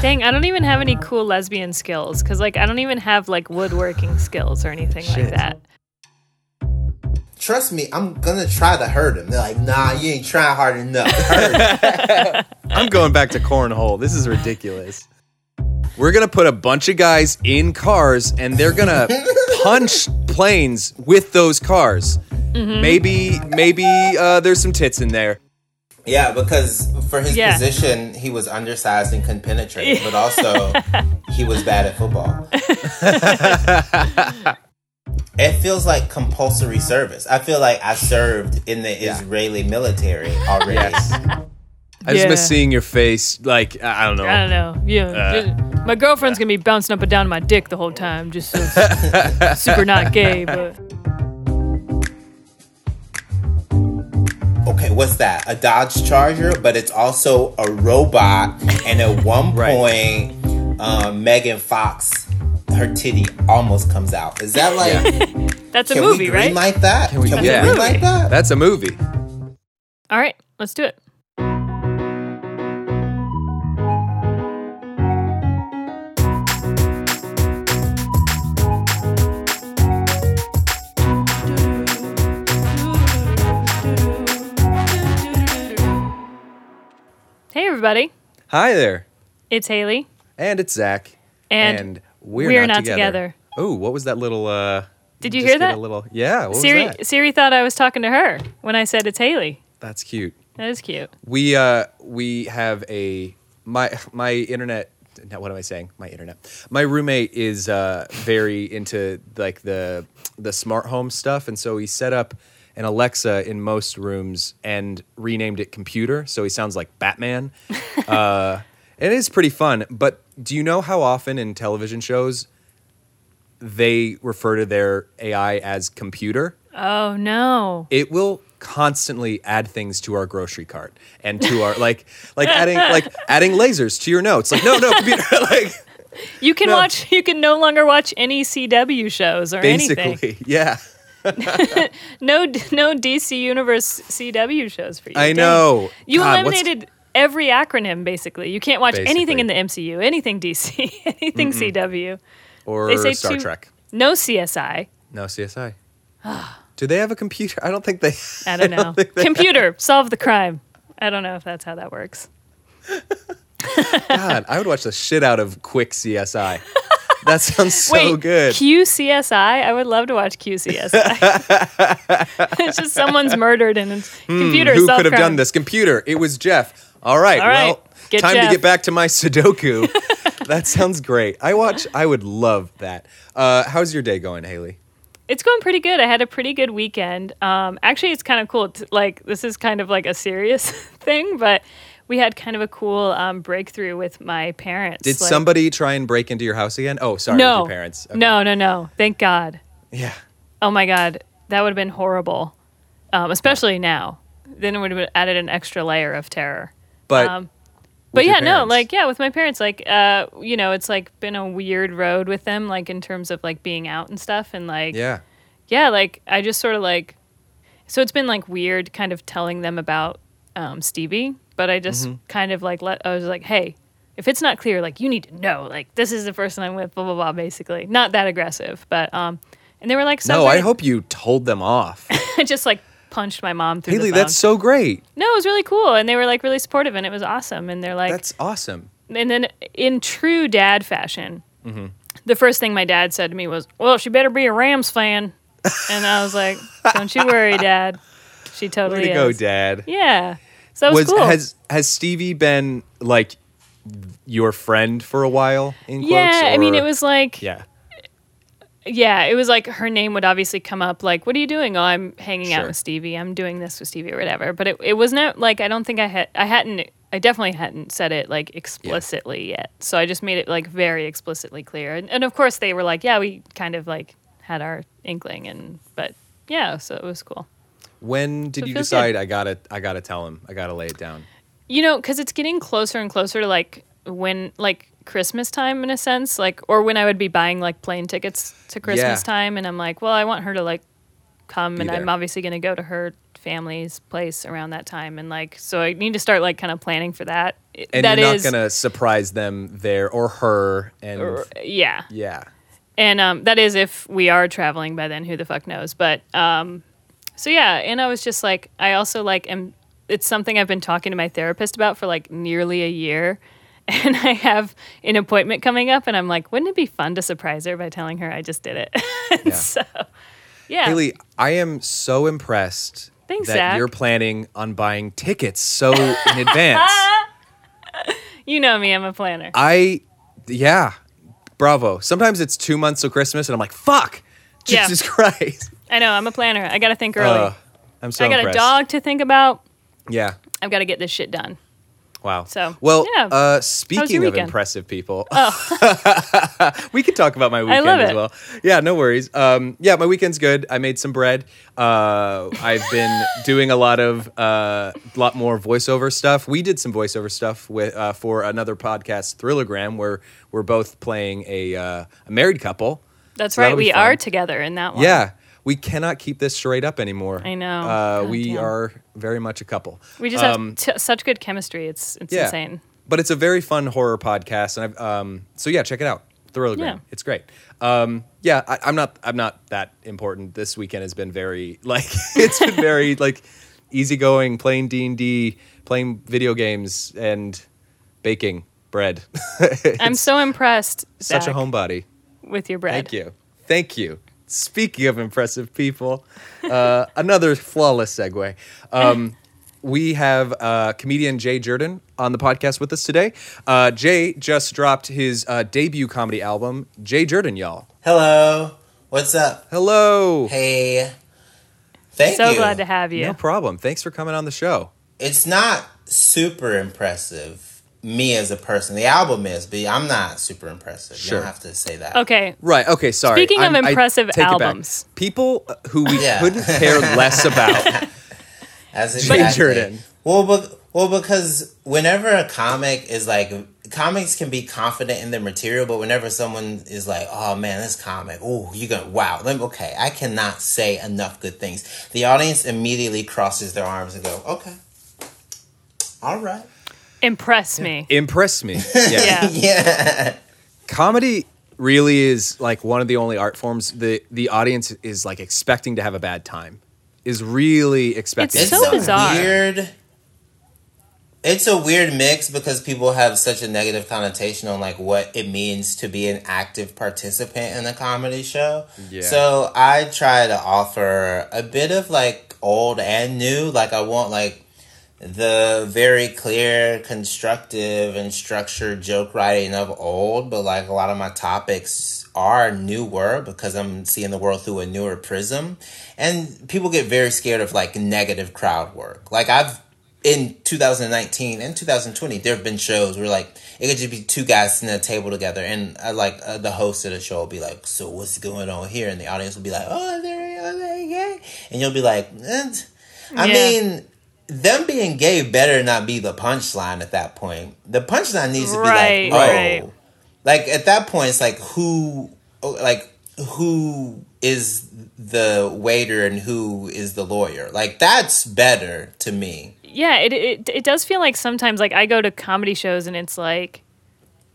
Dang, I don't even have any cool lesbian skills because, like, I don't even have like woodworking skills or anything like that. Trust me, I'm gonna try to hurt him. They're like, nah, you ain't trying hard enough. I'm going back to cornhole. This is ridiculous. We're gonna put a bunch of guys in cars and they're gonna punch planes with those cars. Mm-hmm. Maybe, maybe uh, there's some tits in there. Yeah, because for his Yeah. position, he was undersized and couldn't penetrate, but also he was bad at football. it feels like compulsory service. I feel like I served in the Israeli military already. Yes. I just miss seeing your face. Like I I don't know. I don't know. Yeah, Uh. my girlfriend's gonna be bouncing up and down my dick the whole time, just so super not gay. But what's that? A Dodge Charger, but it's also a robot. And at one Right. point, um, Megan Fox, her titty almost comes out. Is that like? that's a Can movie, we green right? like that? Can we, That's a green movie. like that? That's a movie. All right, let's do it. Everybody. Hi there, It's Haley. and it's Zach, And we're, we're not, not together. Oh, what was that little? uh Did you hear that? A little, yeah. What Siri, was that? Siri thought I was talking to her when I said it's Haley. That's cute. That is cute. We uh we have a my my internet. Now what am I saying? My internet. My roommate is uh very into like the the smart home stuff, and so he set up an Alexa in most rooms and renamed it computer, so he sounds like Batman. uh, it is pretty fun. But do you know how often in television shows they refer to their AI as computer? Oh no. it will constantly add things to our grocery cart and to our like like adding like adding lasers to your notes like no no computer like You can No. watch. You can no longer watch any CW shows or anything. basically yeah No, no DC Universe CW shows for you. i know You God, what's- eliminated every acronym basically. You can't watch anything in the MCU, anything DC, anything CW. or they say star two- trek No CSI. no csi do they have a computer i don't think they I don't know. think they- Computer, solve the crime. I don't know if that's how that works. god i would watch the shit out of quick csi that sounds so Wait, good QCSI? I would love to watch QCSI. it's just someone's murdered and it's computer Hmm, who could have done this computer it was jeff all right All right, well get time Jeff. to get back to my sudoku that sounds great i watch i would love that uh, how's your day going haley It's going pretty good. I had a pretty good weekend. Um, actually, it's kind of cool. Like this is kind of like a serious thing, but we had kind of a cool um, breakthrough with my parents. Did Like- somebody try and break into your house again? Oh, sorry, No, your parents. Okay. no, no, no. Thank God. Yeah. Oh my God, that would have been horrible. Um, especially now. Then it would have added an extra layer of terror. But Um, but yeah, no, like yeah, with my parents, like uh, you know, it's like been a weird road with them, like in terms of like being out and stuff, and like yeah. yeah, like I just sort of like, so it's been like weird kind of telling them about um, Stevie, but I just Mm-hmm. kind of like let I was like, hey, if it's not clear, like you need to know, like this is the person I'm with, blah blah blah, basically, not that aggressive, but um, and they were like, so No, I hope you told them off. I just like punched my mom through Haley, that's so great. no, it was really cool, and they were like really supportive, and it was awesome, and they're like, That's awesome. and then in true dad fashion, Mm-hmm. the first thing my dad said to me was, "Well, she better be a Rams fan," and I was like, "Don't you worry, Dad. She totally Way to is." go, Dad. Yeah, so was, Was cool. has has Stevie been like your friend for a while? In quotes, yeah, I mean, it was like, yeah. Yeah. it was like her name would obviously come up. Like, what are you doing? Oh, I'm hanging out with Stevie. I'm doing this with Stevie or whatever. But it, it was not like I don't think I had I hadn't I definitely hadn't said it like explicitly yet. So I just made it like very explicitly clear. And, and of course they were like, yeah, we kind of like had our inkling and but yeah, so it was cool. When did So you decide I gotta I gotta tell him I gotta lay it down? You know, because it's getting closer and closer to like when like Christmas time in a sense, like or when I would be buying like plane tickets to Christmas Yeah. time, and I'm like, well, I want her to like come, Be and I'm obviously going to go to her family's place around that time, and like, so I need to start like kind of planning for that. And That you're is- not gonna surprise them there or her. And or- yeah, yeah, and um, that is if we are traveling by then. Who the fuck knows? But um, so yeah, and I was just like, I also like am. It's something I've been talking to my therapist about for like nearly a year. And I have an appointment coming up, and I'm like, wouldn't it be fun to surprise her by telling her I just did it? Yeah. so, yeah. Haley, I am so impressed Thanks, that Zach. you're planning on buying tickets so in advance. You know me, I'm a planner. I, yeah, bravo. Sometimes it's two months of Christmas, and I'm like, fuck, Yeah. Jesus Christ. I know, I'm a planner. I got to think early. Uh, I'm so I got impressed. a dog to think about. Yeah. I've got to get this shit done. Wow. So, well, yeah. uh, speaking of impressive people, we can talk about my weekend as well. Yeah, no worries. Um, yeah, my weekend's good. I made some bread. Uh, I've been doing a lot of uh, lot more voiceover stuff. We did some voiceover stuff with uh, for another podcast, Thrillergram, where we're both playing a, uh, a married couple. That's So right. We fun. are together in that one. Yeah. We cannot keep this straight up anymore. I know. Uh, we damn. are very much a couple. We just Um, have t- such good chemistry. It's it's yeah. insane. But it's a very fun horror podcast, and I've um, so yeah, check it out. Thrillergram. Yeah. It's great. Um, yeah, I, I'm not I'm not that important. This weekend has been very like it's been very like easygoing, playing D and D, playing video games, and baking bread. I'm so impressed, Such a homebody. with your bread. Thank you. Thank you. Speaking of impressive people, uh, another flawless segue. Um, we have uh, comedian Jay Jordan on the podcast with us today. Uh, Jay just dropped his uh, debut comedy album, Jay Jordan, y'all. Hello. What's up? Hello. Hey. Thank so you. glad to have you. No problem. Thanks for coming on the show. It's not super impressive, me as a person. The album is, but I'm not super impressive. You Sure. don't have to say that. Okay. Right. Okay. Sorry. Speaking of I'm- I impressive take it back. albums. people who we Yeah. couldn't care less about. As Jay exactly. Jordan. Well, but, well, because whenever a comic is like, comics can be confident in their material, but whenever someone is like, "Oh man, this comic, oh, you're gonna wow," let me, okay, I cannot say enough good things. The audience immediately crosses their arms and go, "Okay, all right, Impress me. Impress me. Yeah. Yeah. yeah." comedy really is like one of the only art forms the the audience is like expecting to have a bad time is really expecting It's it's so a bizarre. weird it's a weird mix because people have such a negative connotation on like what it means to be an active participant in a comedy show Yeah. so i try to offer a bit of like old and new like i want like the very clear constructive and structured joke writing of old but like a lot of my topics are newer because i'm seeing the world through a newer prism and people get very scared of like negative crowd work like i've in 2019 and 2020 there have been shows where like it could just be two guys sitting at a table together and uh, like uh, the host of the show will be like so what's going on here and the audience will be like oh they're, are they gay and you'll be like eh. i Yeah. mean them being gay better not be the punchline at that point. The punchline needs to be Right, like, oh, right. like at that point, it's like who, like who is the waiter and who is the lawyer? Like that's better to me. yeah, it, it it does feel like sometimes like I go to comedy shows and it's like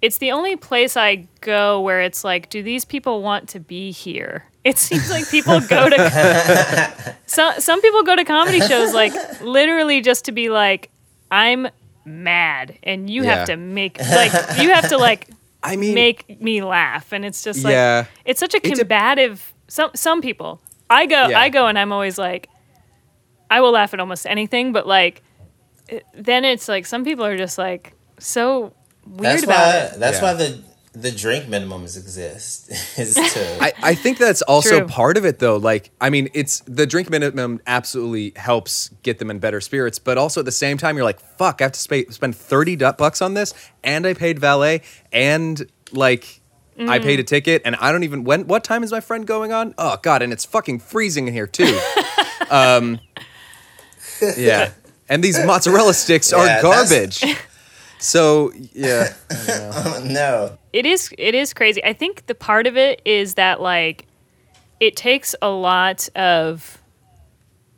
it's the only place I go where it's like, do these people want to be here? It seems like people go to some some people go to comedy shows like literally just to be like, I'm mad and you Yeah. have to make like you have to like i mean make me laugh and it's just like Yeah. it's such a It dep- combative some some people i go Yeah. i go and i'm always like i will laugh at almost anything but like it- then it's like some people are just like so weird That's about why. it That's Yeah. why the the drink minimums exist. Is to I, I think that's also True. part of it though like i mean it's the drink minimum absolutely helps get them in better spirits but also at the same time you're like fuck i have to sp- spend 30 du- bucks on this and i paid valet and like i paid a Mm. ticket and i don't even when what time is my friend going on oh god and it's fucking freezing in here too um yeah and these mozzarella sticks Yeah, are garbage so yeah no. It is it is crazy i think the part of it is that like it takes a lot of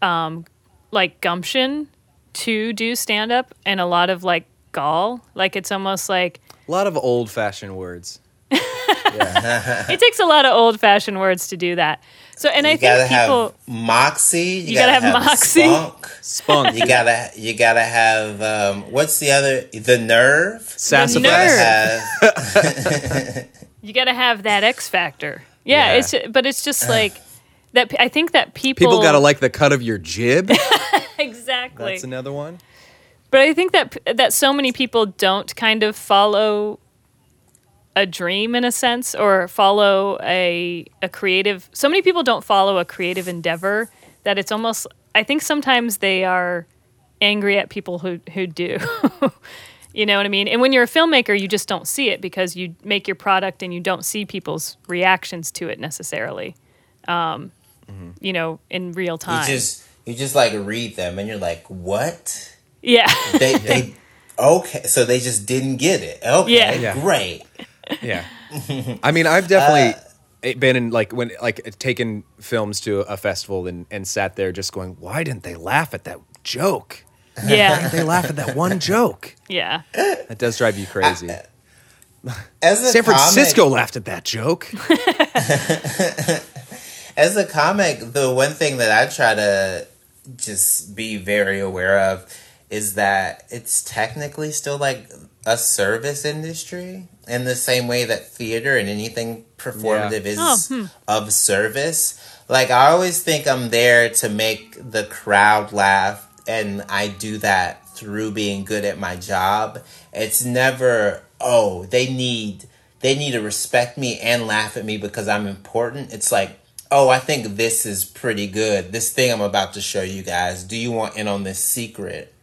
um like gumption to do stand up and a lot of like gall. Like it's almost like A lot of old fashioned words. it takes a lot of old fashioned words to do that. So and you I gotta think people have moxie. You, You gotta have moxie. Spunk. Spunk. You gotta you gotta have um, what's the other the nerve. Sassafras. nerve. Have, you got to have that X factor. Yeah, Yeah. it's but it's just like that. I think that people People gotta like the cut of your jib. exactly. That's another one. But I think that that so many people don't kind of follow a dream in a sense or follow a a creative so many people don't follow a creative endeavor that it's almost I think sometimes they are angry at people who who do. you know what I mean? And when you're a filmmaker, you just don't see it because you make your product and you don't see people's reactions to it necessarily. Um, You know, in real time. you just you just like read them and you're like, what? yeah. They they okay, so they just didn't get it. Okay, Yeah. Yeah. great. Yeah. I mean, I've definitely it been in like when like taken films to a festival and, and sat there just going, why didn't they laugh at that joke? yeah. They laugh at that one joke. Yeah. That does drive you crazy. As a San Francisco comic- laughed at that joke. as a comic, the one thing that I try to just be very aware of is that it's technically still like a service industry in the same way that theater and anything performative is Oh, hmm. of service. Like I always think I'm there to make the crowd laugh and I do that through being good at my job. It's never oh, they need they need to respect me and laugh at me because I'm important. It's like, oh, I think this is pretty good. This thing I'm about to show you guys. Do you want in on this secret?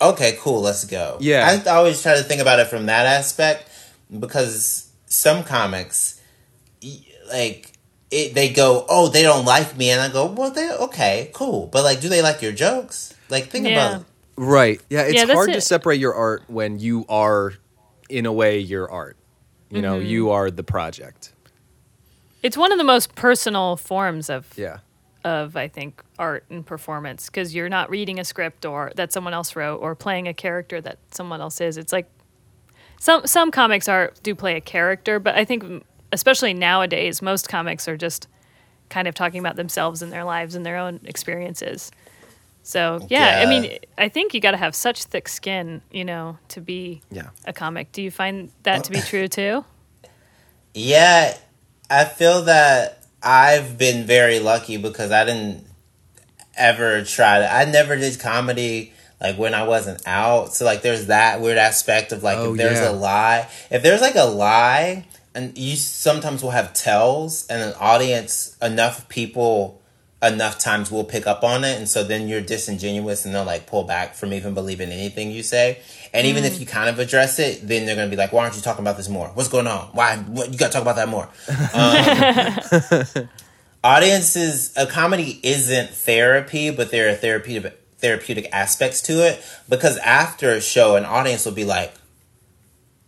Okay, cool, let's go. Yeah. I always try to think about it from that aspect because some comics, like, it, they go, oh, they don't like me. And I go, well, they okay, cool. But, like, do they like your jokes? Like, think Yeah. about Right. Yeah, it's Yeah, that's hard to separate your art when you are in a way your art. You know, Mm-hmm. you are the project. It's one of the most personal forms of Yeah. Of I think art and performance because you're not reading a script or that someone else wrote or playing a character that someone else is. It's like some some comics are do play a character, but I think especially nowadays most comics are just kind of talking about themselves and their lives and their own experiences. So yeah, I mean, I think you got to have such thick skin, you know, to be Yeah. a comic. Do you find that to be true too? Yeah, I feel that I've been very lucky because I didn't ever try to. I never did comedy like when I wasn't out. So like, there's that weird aspect of like Oh, if there's yeah. a lie, if there's like a lie, and you sometimes will have tells, and an audience enough people. Enough times will pick up on it, and so then you're disingenuous, and they'll like pull back from even believing anything you say. And even if you kind of address it, then they're gonna be like, "Why aren't you talking about this more? What's going on? Why what, you got to talk about that more?" Um, audiences, a comedy isn't therapy, but there are therapeutic therapeutic aspects to it because after a show, an audience will be like,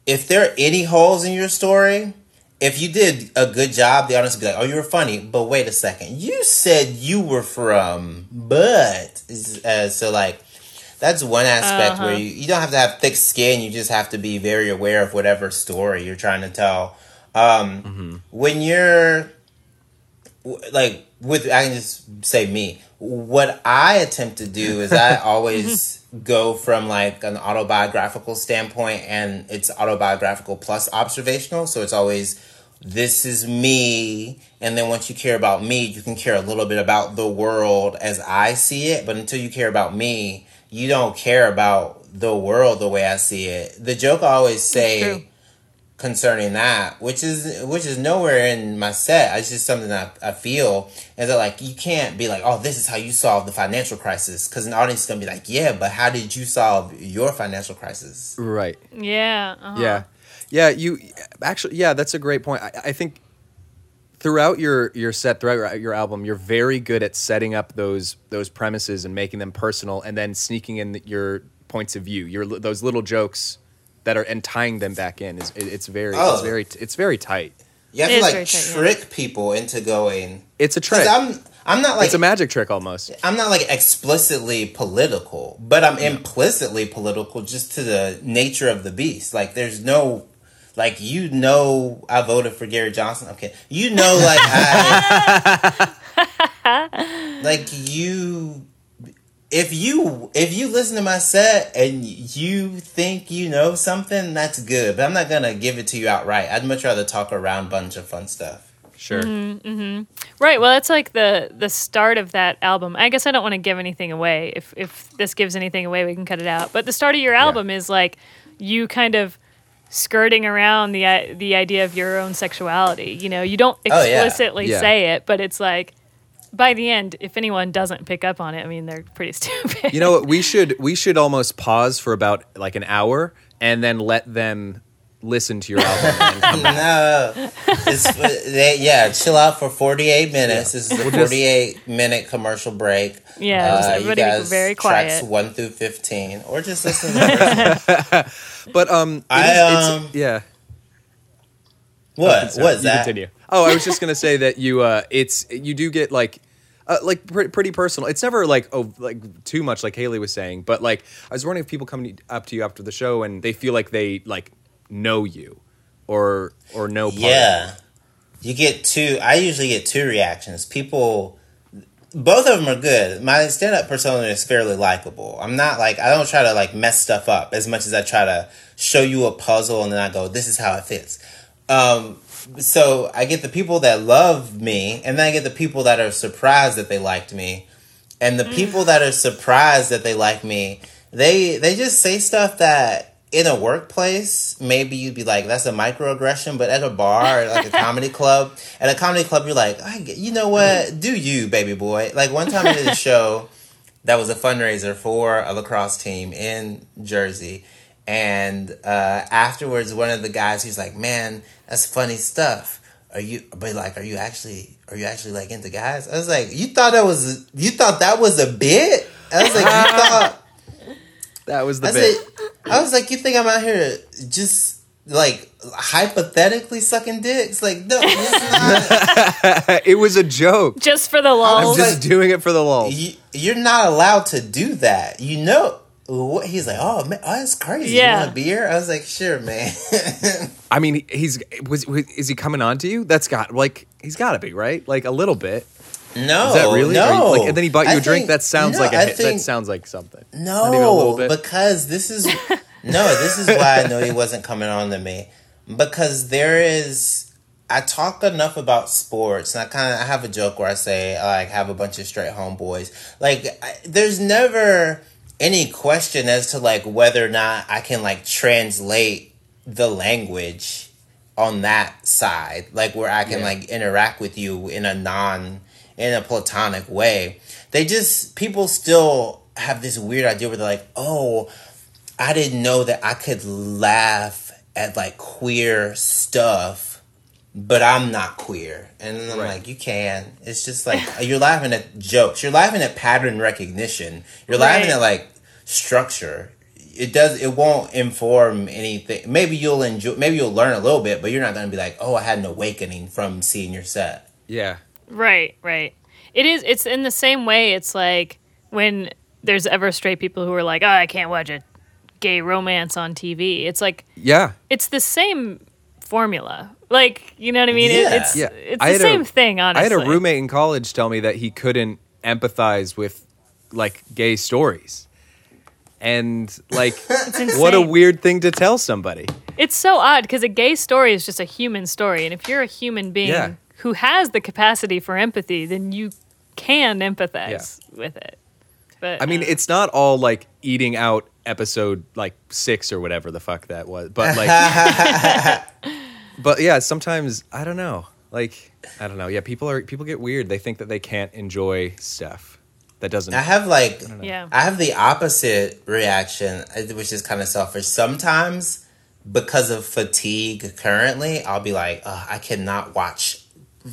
"If there are any holes in your story." If you did a good job, the audience would be like, "Oh, you were funny," but wait a second, you said you were from, but uh, so like that's one aspect where you, you don't have to have thick skin. You just have to be very aware of whatever story you're trying to tell. Um, When you're like with, I can just say me. What I attempt to do is I always go from like an autobiographical standpoint, and it's autobiographical plus observational. So it's always this is me and then once you care about me you can care a little bit about the world as i see it but until you care about me you don't care about the world the way i see it the joke i always say concerning that which is which is nowhere in my set it's just something that i feel is that like you can't be like oh this is how you solve the financial crisis because an audience is gonna be like yeah but how did you solve your financial crisis Right. Yeah. uh-huh. Yeah, yeah. You actually, yeah, that's a great point. I, I think throughout your your set, throughout your, your album, you're very good at setting up those those premises and making them personal, and then sneaking in your points of view, your those little jokes that are and tying them back in. Is it, it's very it's Oh. very it's very tight. You have It to like very tight, yeah. trick people into going. It's a trick. I'm I'm not like it's a magic trick almost. I'm not like explicitly political, but I'm implicitly political just to the nature of the beast. Like there's no like you know I voted for Gary Johnson. Okay. You know like I like you if you if you listen to my set and you think you know something, that's good. But I'm not gonna give it to you outright. I'd much rather talk around bunch of fun stuff. Sure. Mm-hmm. Right. Well, that's like the the start of that album. I guess I don't want to give anything away. If if this gives anything away, we can cut it out. But the start of your album is like you kind of skirting around the i- the idea of your own sexuality. You know, you don't Oh, yeah. explicitly Yeah. say it, but it's like by the end, if anyone doesn't pick up on it, I mean, they're pretty stupid. You know what? We should we should almost pause for about like an hour and then let them listen to your album. and come back. No, it's, they, yeah. Chill out for forty eight minutes. This is a forty eight minute commercial break. Yeah, just Uh, you everybody be guys, very Tracks one through fifteen, or just listen. to the version. But um, it I, is- it's- um, yeah. What? So What's that? Continue. Oh, I was just gonna say that you uh, it's you do get like. Uh, like pre- pretty personal. It's never like oh like too much like Haley was saying, but like I was wondering if people come up to you after the show and they feel like they like know you, or or know. Part of you. Yeah, you get two. I usually get two reactions. People, both of them are good. My stand up persona is fairly likable. I'm not like I don't try to like mess stuff up as much as I try to show you a puzzle and then I go, this is how it fits. Um, so I get the people that love me, and then I get the people that are surprised that they liked me, and the people that are surprised that they like me, they they just say stuff that in a workplace maybe you'd be like that's a microaggression, but at a bar, like a comedy club, at a comedy club you're like, I get, you know what, do you, baby boy? Like one time I did a show that was a fundraiser for a lacrosse team in Jersey. And uh, afterwards, one of the guys, he's like, "Man, that's funny stuff. Are you? But like, are you actually? Are you actually like into guys?" I was like, "You thought that was? You thought that was a bit?" I was like, "You thought?" That was the I bit. said, "I was like, you think I'm out here just like hypothetically sucking dicks? Like, no, it was a joke. just for the long I'm lulls. was just doing it for the lulz. you, you're not allowed to do that. You know." What? He's like, oh man, oh, that's crazy. You Yeah. want a beer? I was like, sure, man. I mean, he's was, was is he coming on to you? That's got like he's got to be right, like a little bit. No, Is that really? No. Like, and then he bought you I a drink. think- that sounds no, like a hit. think- that sounds like something. Not even a no, little bit. because this is no. This is why I know he wasn't coming on to me because there is. I talk enough about sports, and I kind of I have a joke where I say I like have a bunch of straight homeboys. Like, I, there's never any question as to like whether or not I can like translate the language on that side, like where I can Yeah. like interact with you in a non in a platonic way. They just people still have this weird idea where they're like, "Oh, I didn't know that I could laugh at like queer stuff, but I'm not queer." And then I'm Right. like, "You can." It's just like you're laughing at jokes. You're laughing at pattern recognition. You're laughing at like structure. It does. It won't inform anything. Maybe you'll enjoy. Maybe you'll learn a little bit, but you're not going to be like, "Oh, I had an awakening from seeing your set." Yeah, Right, right. It is. It's in the same way. It's like when there's ever straight people who are like, "Oh, I can't watch a gay romance on TV." It's like yeah. it's the same formula. Like you know what I mean? It- Yeah. it's Yeah, it's I the had a- same thing. Honestly, I had a roommate in college tell me that he couldn't empathize with like gay stories. And like what a weird thing to tell somebody. It's so odd because a gay story is just a human story, and if you're a human being Yeah. Who has the capacity for empathy, then you can empathize with it. But I mean, uh, it's not all like eating out episode like 6 or whatever the fuck that was. But like But yeah, sometimes I don't know. Like I don't know. Yeah, people are people get weird. They think that they can't enjoy stuff that doesn't I have like yeah. I have the opposite reaction, uh, which is kind of selfish. Sometimes, because of fatigue currently, I'll be like, Ugh, I cannot watch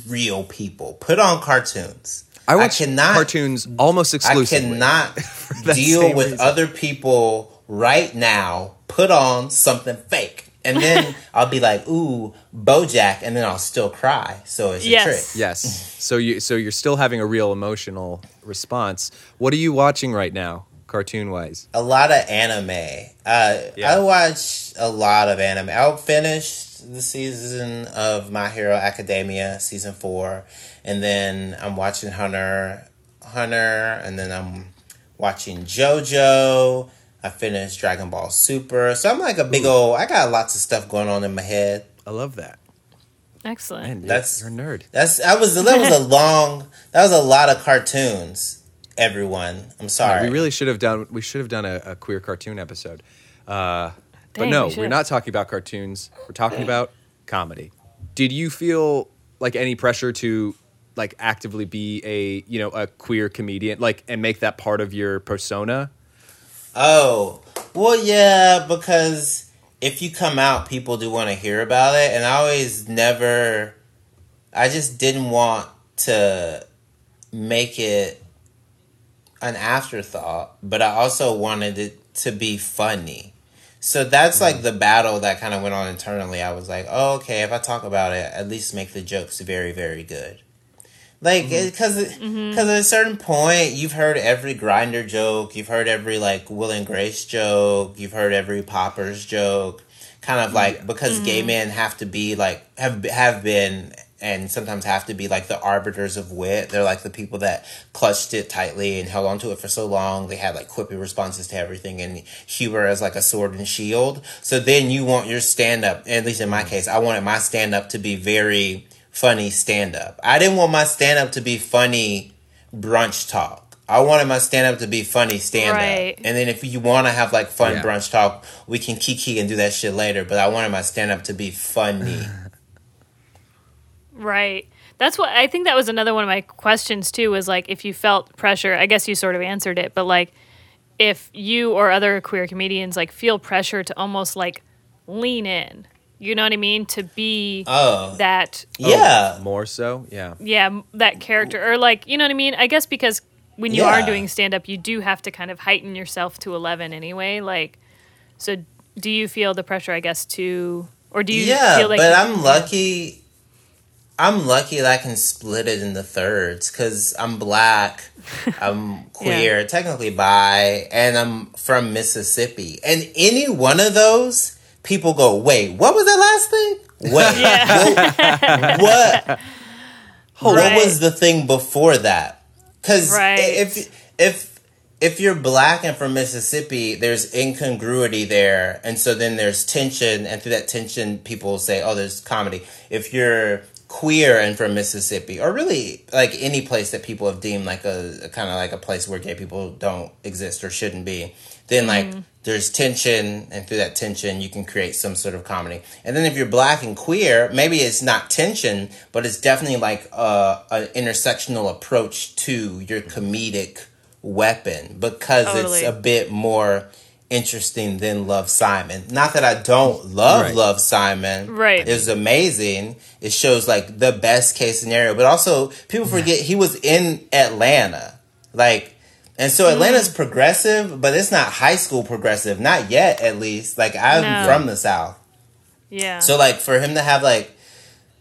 real people. Put on cartoons. I watch cannot, cartoons almost exclusively. I cannot deal with reason. other people right now. Put on something fake. And then I'll be like, ooh, Bojack, and then I'll still cry. So it's a Yes. trick. Yes. So you so you're still having a real emotional response. What are you watching right now, cartoon wise? A lot of anime. Uh, Yeah. I watch a lot of anime. I'll finish the season of My Hero Academia, season four, and then I'm watching Hunter, Hunter, and then I'm watching JoJo. I finished Dragon Ball Super. So I'm like a big old. I got lots of stuff going on in my head. I love that. Excellent. Man, you're, That's- you're a nerd. That's I was that was a long. That was a lot of cartoons. Everyone, I'm sorry. We really should have done. We should have done a, a queer cartoon episode. Uh, but no, we we're not talking about cartoons. We're talking about comedy. Did you feel like any pressure to like actively be a you know a queer comedian, like and make that part of your persona? Oh, well, yeah, because if you come out, people do want to hear about it, and I always never. I just didn't want to make it an afterthought, but I also wanted it to be funny. So that's like mm. the battle that kind of went on internally. I was like, oh, okay, if I talk about it, at least make the jokes very, very good. Like, mm-hmm. because because mm-hmm. at a certain point, you've heard every Grindr joke, you've heard every like Will and Grace joke, you've heard every Poppers joke. Kind of mm-hmm. like because gay men have to be like have have been and sometimes have to be like the arbiters of wit. They're like the people that clutched it tightly and held onto it for so long. They had like quippy responses to everything and humor as like a sword and shield. So then you want your stand up, at least in my mm-hmm. case, I wanted my stand up to be very funny stand up. I didn't want my stand up to be funny brunch talk. I wanted my stand up to be funny stand up. Right. And then if you want to have like fun Yeah. brunch talk, we can kiki and do that shit later. But I wanted my stand up to be funny. Right. That's what I think that was another one of my questions too was like if you felt pressure, I guess you sort of answered it, but like if you or other queer comedians like feel pressure to almost like lean in. You know what I mean? To be Oh. that oh, Yeah. More so, yeah. yeah, that character or like, you know what I mean? I guess because when you are doing stand up, you do have to kind of heighten yourself to 11 anyway, like so do you feel the pressure I guess to or do you yeah, feel like but I'm lucky. I'm lucky that I can split it into thirds because I'm black, I'm queer, technically bi, and I'm from Mississippi. And any one of those, people go, "Wait, what was that last thing? Wait, what? what? What Right. was the thing before that? Because Right. if if if you're black and from Mississippi, there's incongruity there, and so then there's tension, and through that tension, people say, "Oh, there's comedy." If you're queer and from Mississippi, or really like any place that people have deemed like a, a kind of like a place where gay people don't exist or shouldn't be, then like mm-hmm. there's tension, and through that tension, you can create some sort of comedy. And then if you're black and queer, maybe it's not tension, but it's definitely like a, an intersectional approach to your comedic weapon because Totally. it's a bit more interesting than Love Simon. Not that I don't love Right. Love Simon. Right. It was amazing. It shows like the best case scenario, but also people forget he was in Atlanta. Like and so Atlanta's mm. progressive, but it's not high school progressive, not yet at least. Like I'm No. from the South. yeah. So like for him to have like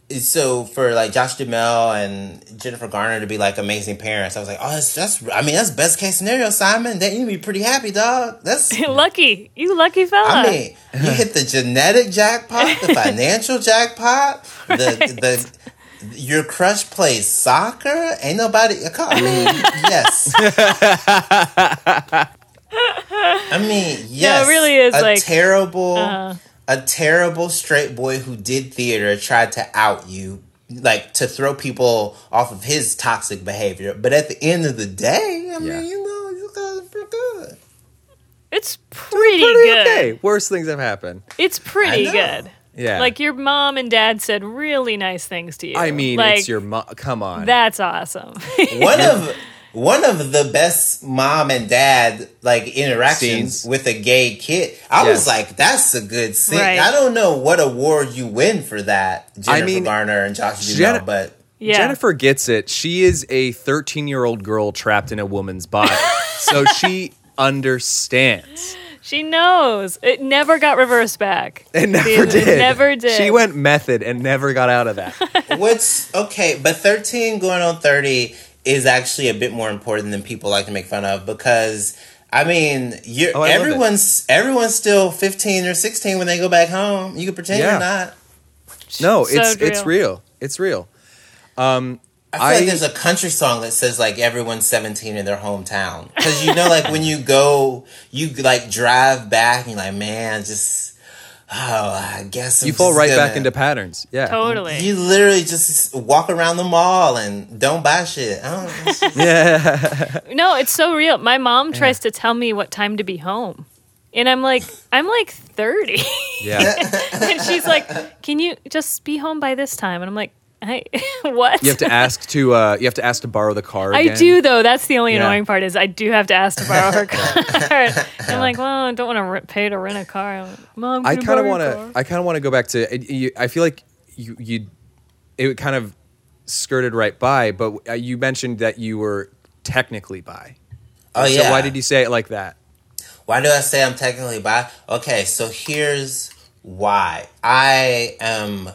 so for like Josh Duhamel and Jennifer Garner to be like amazing parents, I was like, oh, that's, that's I mean that's best case scenario, Simon. Then you'd be pretty happy, dog. That's lucky. You lucky fella. I mean, you hit the genetic jackpot, the financial jackpot, the the your crush plays soccer. Ain't nobody. I mean, yes. I mean, yes. It really is a like- terrible, uh, a terrible straight boy who did theater tried to out you, like to throw people off of his toxic behavior. But at the end of the day, I Yeah. mean, you know, you guys are pretty good. it's pretty, Pretty good. okay. Worst things have happened. It's pretty good. Yeah. Like your mom and dad said really nice things to you. I mean, like, it's your mom. Come on. That's awesome. one of one of the best mom and dad like interactions Scenes. with a gay kid. I Yes. was like, that's a good scene. Right. I don't know what award you win for that, Jennifer mean, Garner and Josh Duhamel, Jenna- but yeah. Jennifer gets it. She is a 13 year old girl trapped in a woman's body. so she understands. She knows. It never got reversed back. It never It did. never did. She went method and never got out of that. What's okay, but 13 going on 30 is actually a bit more important than people like to make fun of because I mean, you're Oh, I everyone's everyone's still 15 or 16 when they go back home. You can pretend Yeah. you're not. No, So it's it's real. real. It's real. Um, I feel I- like there's a country song that says like everyone's 17 in their hometown. Cuz you know like when you go you like drive back and you're like, man, just oh, I guess I'm you fall just right back gonna-" into patterns. Yeah. Totally. You literally just walk around the mall and don't buy shit. I don't, it's Yeah. No, it's so real. My mom tries to tell me what time to be home. And I'm like, I'm like 30. Yeah. and she's like, Can you just be home by this time? And I'm like, I, what? You have to ask to uh, you have to ask to borrow the car. I do though. That's the only Yeah. annoying part is I do have to ask to borrow her car. I'm like, well, I don't want to re- pay to rent a car. I'm like, Mom, I can kind of want to. I kind of want to go back to. it- you- I feel like you you it kind of skirted right by, but uh, you mentioned that you were technically bi. oh yeah. So yeah. why did you say it like that? Why do I say I'm technically bi? Okay, so here's why. I am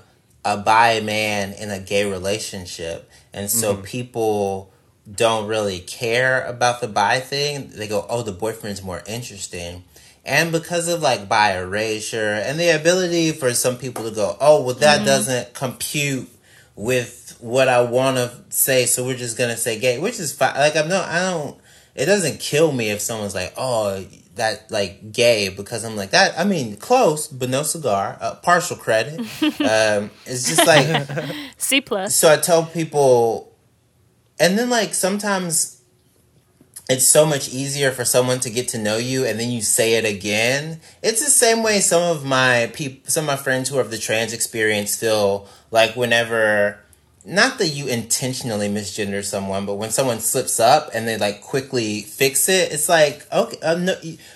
a bi man in a gay relationship, and so mm-hmm. people don't really care about the bi thing. They go, "Oh, the boyfriend's more interesting." And because of like bi erasure and the ability for some people to go, "Oh, well that mm-hmm. doesn't compute with what I want to say, so we're just going to say gay," which is fine. Like I'm no I don't it doesn't kill me if someone's like, "Oh, that like gay," because I'm like that. I mean, close, but no cigar. Uh, partial credit. um, it's just like C plus. so. I tell people, and then like sometimes it's so much easier for someone to get to know you, and then you say it again. It's the same way some of my people, some of my friends who have the trans experience feel like whenever not that you intentionally misgender someone, but when someone slips up and they like quickly fix it, it's like okay. Uh, no,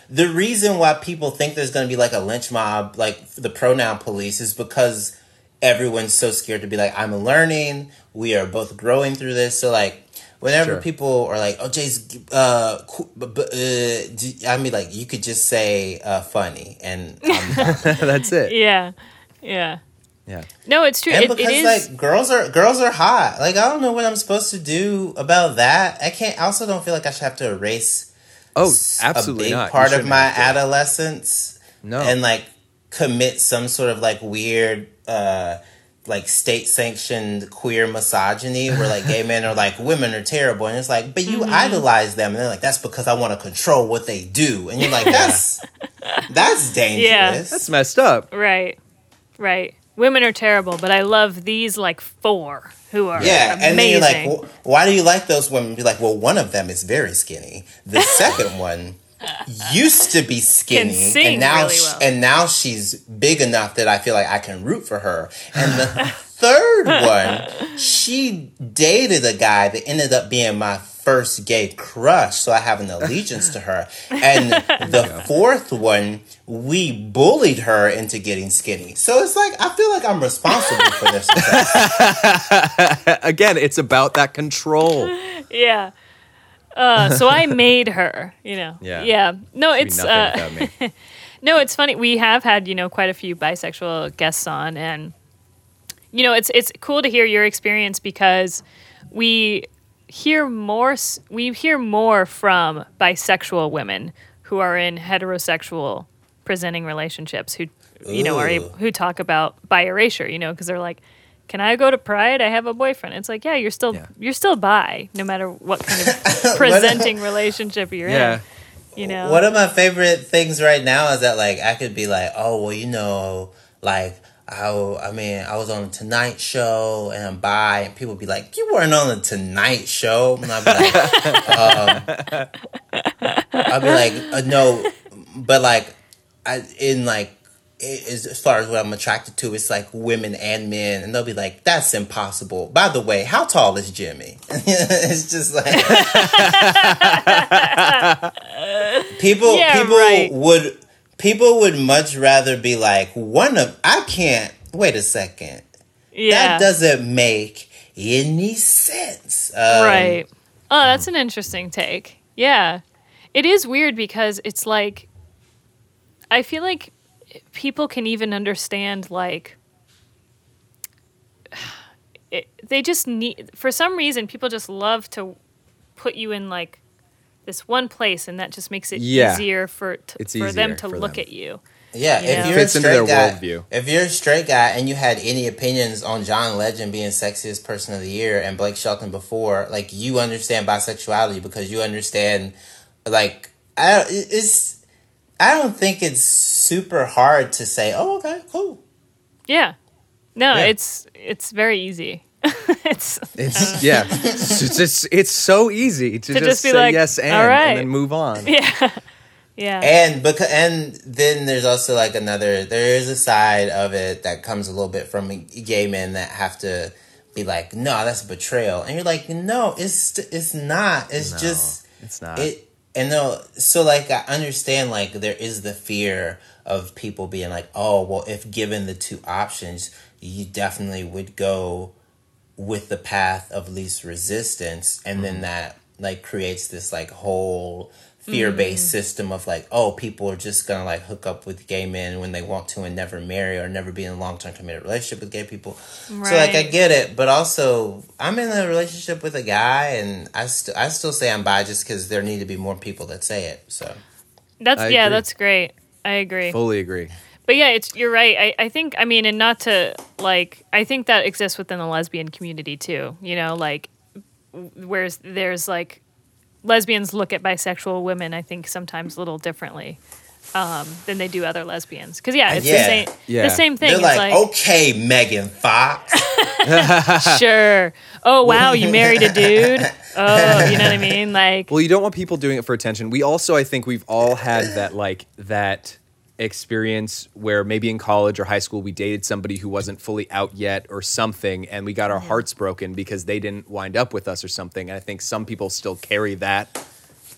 the reason why people think there's going to be like a lynch mob, like the pronoun police, is because everyone's so scared to be like, I'm learning. We are both growing through this. So like. Whenever Sure. people are like, "Oh, Jay's," uh, cool, but, but, uh, d- I mean, like you could just say uh, "funny" and I'm. That's it. Yeah. Yeah. Yeah. No, it's true. and It, because it is. like girls are girls are hot. Like I don't know what I'm supposed to do about that. I can't. I also don't feel like I should have to erase Oh, s- absolutely a big not. Part of my adolescence No. and like commit some sort of like weird uh like state sanctioned queer misogyny where like gay men are like women are terrible and it's like but you idolize them and they're like that's because I want to control what they do and you're like that's that's dangerous. yeah. That's messed up. Right. Right. Women are terrible, but I love these like four who are Yeah, amazing. and then you're like, well, why do you like those women? Be like, well, one of them is very skinny. The second one used to be skinny, and now really well. and now she's big enough that I feel like I can root for her. And the third one, she dated a guy that ended up being my first gay crush, so I have an allegiance to her. And the fourth one, we bullied her into getting skinny. So it's like I feel like I'm responsible for this. Again, it's about that control. yeah. Uh, so I made her, you know. Yeah. Yeah. No, it's uh, no, it's funny. We have had you know quite a few bisexual guests on, and you know it's it's cool to hear your experience because we hear more we hear more from bisexual women who are in heterosexual presenting relationships who you know are able, who talk about bi erasure. You know because they're like. Can I go to Pride? I have a boyfriend. It's like, yeah, you're still Yeah. you're still bi, no matter what kind of presenting relationship you're Yeah. in. You know, One of my favorite things right now is that like I could be like, oh well, you know, like I, I mean, I was on the Tonight Show and I'm bi, and people be like, you weren't on the Tonight Show, and I'd be like, um, I'd be like, uh, no, but like, I in like. it as far as what I'm attracted to, it's like women and men, and they'll be like, "That's impossible." By the way, how tall is Jimmy? it's just like people Yeah, people right. would people would much rather be like one of I can't wait a second yeah, that doesn't make any sense um, right. Oh, that's an interesting take. Yeah. It is weird because it's like I feel like people can even understand like it, they just need for some reason people just love to put you in like this one place and that just makes it Yeah. easier for t- It's for them to for look them. at you. Yeah, Yeah. if you're Fits a into straight their guy, worldview. if you're a straight guy and you had any opinions on John Legend being sexiest person of the year and Blake Shelton before, like you understand bisexuality because you understand, like I it's I don't think it's super hard to say, oh okay, cool. Yeah. No, Yeah. it's it's very easy. it's It's uh, yeah. It's just it's so easy to, To just, just be say like, yes and, "All right." and then move on. yeah. Yeah. And because and then there's also like another there is a side of it that comes a little bit from gay men that have to be like, no, that's betrayal, and you're like, no, it's it's not. It's No, just it's not. it. And no, so like I understand like there is the fear of people being like, oh well, if given the two options, you definitely would go with the path of least resistance, and Mm-hmm. then that like creates this like whole fear based Mm. system of like, oh, people are just gonna like hook up with gay men when they want to and never marry or never be in a long term committed relationship with gay people. So like I get it, but also I'm in a relationship with a guy, and I st- I still say I'm bi just because there need to be more people that say it. So That's I yeah, agree. that's great. I agree. Fully agree. But yeah, it's you're right. I, I think I mean and not to like I think that exists within the lesbian community too. You know, like whereas there's like lesbians look at bisexual women I think sometimes a little differently um, than they do other lesbians. Cuz yeah, it's Yeah. the same Yeah. the same thing. they're it's like, like, okay, Megan Fox. sure. Oh wow, you married a dude? Oh, you know what I mean? Like Well, you don't want people doing it for attention. We also, I think, we've all had that like that experience where maybe in college or high school we dated somebody who wasn't fully out yet or something, and we got our hearts broken because they didn't wind up with us or something. And I think some people still carry that.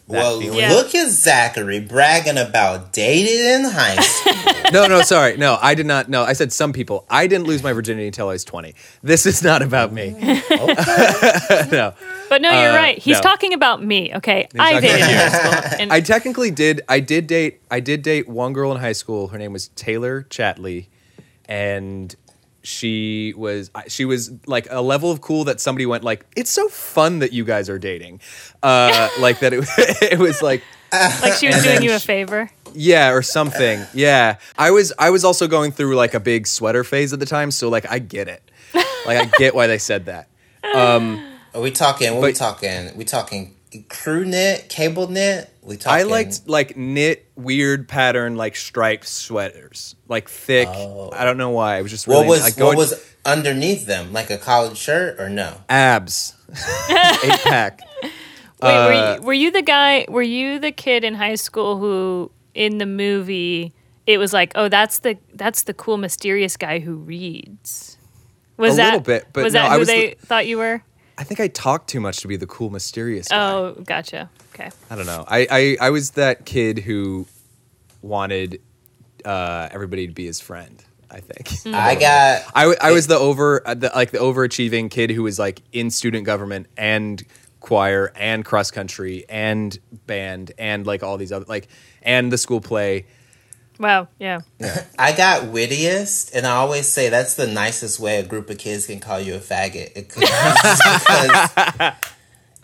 That well, feeling. Yeah. look at Zachary bragging about dated in high school. no, no, sorry, no, I did not. No, I said some people. I didn't lose my virginity until I was twenty. This is not about me. no, But no, you're Uh, right. He's no. talking about me, okay? I dated in high school. And I technically did. I did date. I did date one girl in high school. Her name was Taylor Chatley, and she was she was like a level of cool that somebody went like, "It's so fun that you guys are dating," uh, like that. It, it was like. like she was doing you a favor. Yeah, or something. Yeah. I was I was also going through like a big sweater phase at the time, so like I get it. Like I get why they said that. Um Are we talking? What we talking? We talking crew knit, cable knit? We talking? I liked like knit weird pattern like striped sweaters. Like thick. Oh. I don't know why. I was just really What was like what was underneath them? Like a collared shirt or no? abs. Eight pack. Wait, were, Uh, you, were you the guy? Were you the kid in high school who, in the movie, it was like, oh, that's the that's the cool, mysterious guy who reads. Was A that little bit, but was no, that I who was they the- thought you were? I think I talked too much to be the cool mysterious guy. Oh, gotcha. Okay. I don't know. I, I, I was that kid who wanted uh, everybody to be his friend. I think. Mm. I got I, w- I was the over uh, the, like the overachieving kid who was like in student government and choir and cross country and band and like all these other like and the school play. Wow. Yeah. I got wittiest, and I always say that's the nicest way a group of kids can call you a faggot. Because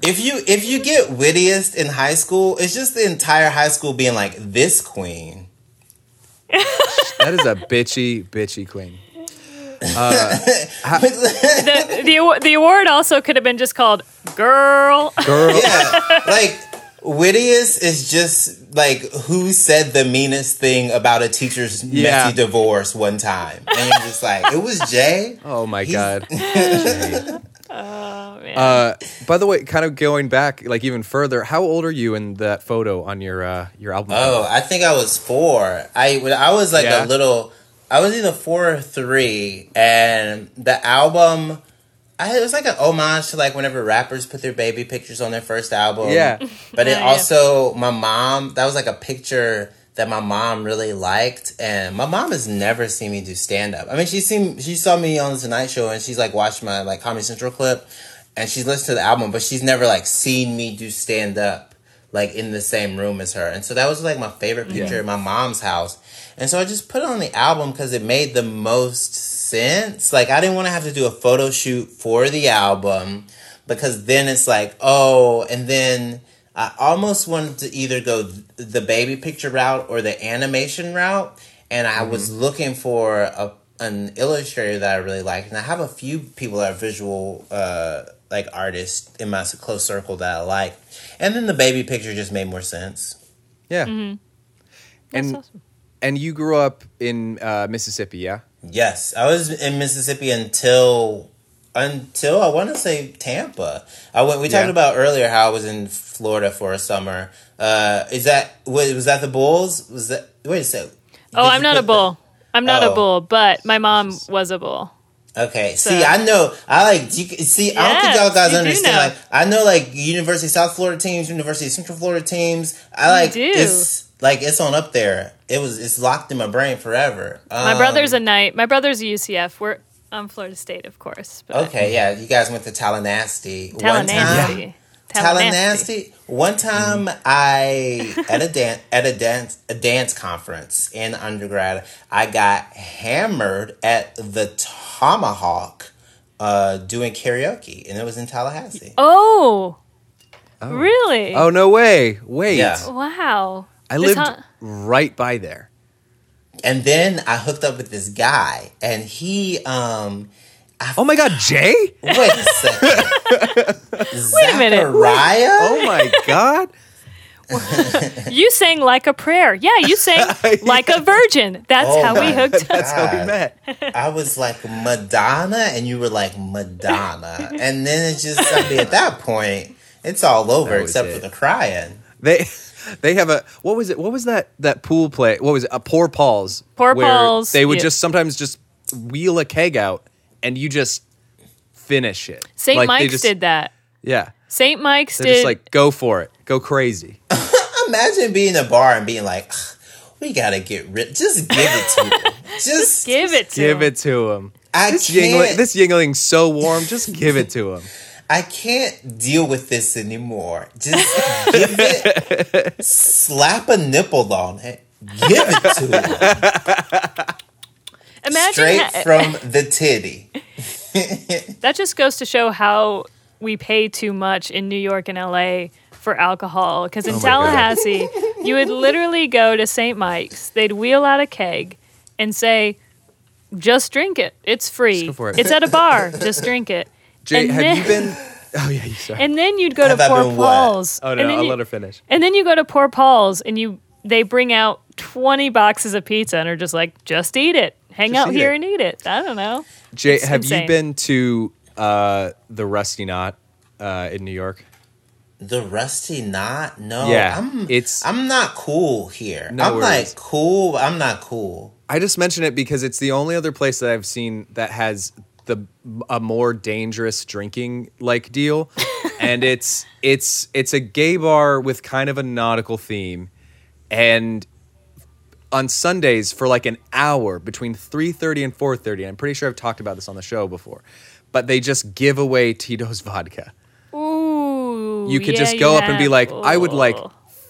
if you if you get wittiest in high school, it's just the entire high school being like this queen. That is a bitchy bitchy queen. Uh, the the the award also could have been just called "Girl." Girl. Yeah, like wittiest is just like who said the meanest thing about a teacher's Yeah. messy divorce one time, and you're just like, it was Jay. Oh my He's- god. Oh man. Uh, by the way, kind of going back like even further, how old are you in that photo on your uh, your album? Oh, cover? I think I was four. I when I was like Yeah. a little. I was either four or three, and the album. I, it was like an homage to like whenever rappers put their baby pictures on their first album. Yeah. but it Yeah, yeah. also my mom. That was like a picture that my mom really liked, and my mom has never seen me do stand up. I mean, she seen she saw me on the Tonight Show, and she's like watched my like Comedy Central clip, and she's listened to the album, but she's never like seen me do stand up like in the same room as her. And so that was like my favorite picture Yeah. in my mom's house. And so I just put it on the album because it made the most sense. Like I didn't want to have to do a photo shoot for the album because then it's like, oh, and then I almost wanted to either go the baby picture route or the animation route. And I was looking for a an illustrator that I really like, and I have a few people that are visual uh, like artists in my close circle that I like. And then the baby picture just made more sense. Yeah. That's And awesome. and you grew up in uh, Mississippi, yeah? Yes, I was in Mississippi until until I want to say Tampa. I went. We Yeah. talked about earlier how I was in Florida for a summer. Uh, is that wait, was that the Bulls? Was that wait a second? Oh, I'm not a put bull. I'm not Oh. a bull, but my mom was a bull. okay, So- see, I know. I like. You, can- see, I don't think y'all guys you understand. Like, I know like University of South Florida teams, University of Central Florida teams. I like do. it's like it's on up there. It was it's locked in my brain forever. My Um, brother's a knight. My brother's a UCF. We're I'm Florida State, of course. But Okay, yeah, you guys went to Tallahassee. One time- Tallahassee. Tallahassee. One time, I at a dance at a dance a dance conference in undergrad, I got hammered at the Tomahawk, uh, doing karaoke, and it was in Tallahassee. Oh, really? Oh no way! Wait, Yeah. wow. I This lived huh- right by there. And then I hooked up with this guy, and he um. Oh my God, Jay! Wait a second. Wait a minute. Zachariah? Oh my God! You sang like a prayer. Yeah, you sang like a virgin. That's Oh how we my hooked up. That's how we met. I was like Madonna, and you were like Madonna, and then it's just I mean, at that point, it's all over except it. for the crying. They they have a what was it? What was that that pool play? What was it? A Poor Paul's. Poor where Paul's, They would yeah. just sometimes just wheel a keg out and you just finish it. St. Like, Mike's just- did that. Yeah, St. Mike's they're did. just like go for it, go crazy. Imagine being in a bar and being like, "We gotta get rid. Just give it to him. Just give it to him. Give him. it to him. I This can't. Yuengling, this Yuengling's so warm. Just give it to him. I can't deal with this anymore. Just give it. slap a nipple on it. Give it to him Imagine straight ha- from the titty. that just goes to show how we pay too much in New York and LA for alcohol. Because in Oh my God. Tallahassee, you would literally go to St. Mike's, they'd wheel out a keg and say, just drink it. It's free. it." It's at a bar. just drink it. Jay, And have then- you been? Oh yeah, you sorry. And then you'd go to Have I Poor been what? Paul's. oh and no, then I'll you- let her finish. And then you go to Poor Paul's and you they bring out 20 boxes of pizza and are just like, just eat it. Hang Just out here it. and eat it. I don't know. Jay, It's have insane. you been to uh, the Rusty Knot uh, in New York? The rusty knot? No. Yeah, I'm, it's- I'm not cool here. No I'm worries. like cool, I'm not cool. I just mention it because it's the only other place that I've seen that has the a more dangerous drinking like deal, and it's it's it's a gay bar with kind of a nautical theme, and on Sundays for like an hour between three thirty and four thirty. I'm pretty sure I've talked about this on the show before, but they just give away Tito's vodka. Ooh. You could yeah, just go up and be like, I would like.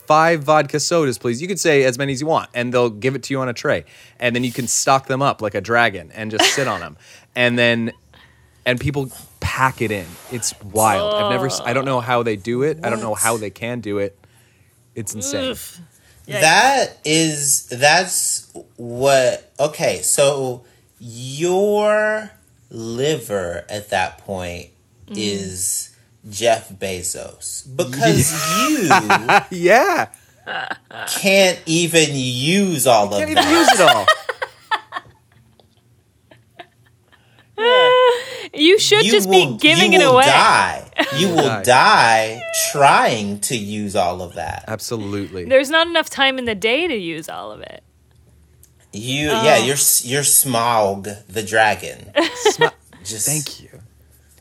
Five vodka sodas, please. You could say as many as you want, and they'll give it to you on a tray. And then you can stock them up like a dragon and just sit on them. And then, and people pack it in. It's wild. I've never, I don't know how they do it. I don't know how they can do it. It's insane. Oof. Yikes. That is that's what okay, so your liver at that point Mm. is Jeff Bezos. Because you yeah. can't even use all of Can't even that. use it all. You should You just will- be giving it away. Die. You will Die. die trying to use all of that. Absolutely. There's not enough time in the day to use all of it. You Oh. yeah, um, you're s- you're Smaug the dragon. Sma- Just Thank you.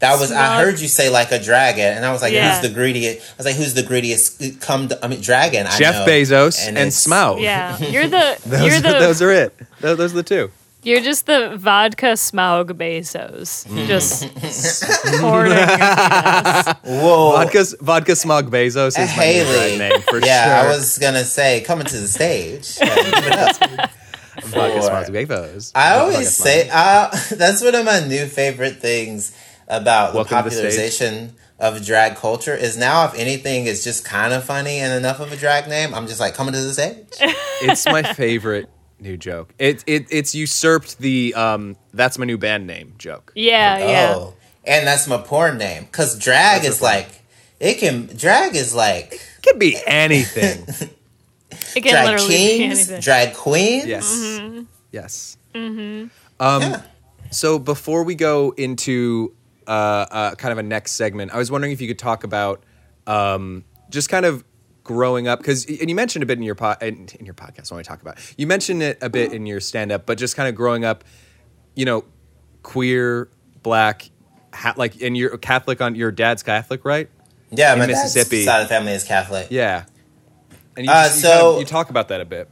That was I heard you say like a dragon, and I was like, Yeah. who's the greediest? I was like, who's the greediest? Come, to, I mean, dragon. I Jeff know. Bezos and, it's- Smaug. Yeah. You're the Those, you're the those are it. Those, those are the two. you're just the vodka Smaug Bezos. Mm. Just hoarding your penis. Whoa, Vodka, vodka Smaug Bezos is my new Haley. drag name for yeah, sure. I was gonna say coming to the stage. Yeah, give it up. Podcast for. Más Huevos. I always say uh, that's one of my new favorite things about Welcome the to the popularization of drag culture is now if anything is just kind of funny and enough of a drag name, I'm just like coming to the stage. it's my favorite new joke. It it it's usurped the um that's my new band name joke. Yeah, yeah. Oh, and that's my porn name because drag That's is like it can drag is like It could be anything. It can drag literally be kings, anything. drag queens. yes. Yes. Um Yeah. so before we go into uh, uh kind of a next segment, I was wondering if you could talk about um just kind of growing up because and you mentioned a bit in your pod in, in your podcast when we talk about? You mentioned it a bit in your stand up but just kind of growing up you know queer black ha- like and you're catholic on your dad's catholic right? Yeah, in my Mississippi. side of the family is Catholic. yeah. And you, Uh, just, you, kind so- of- you talk about that a bit.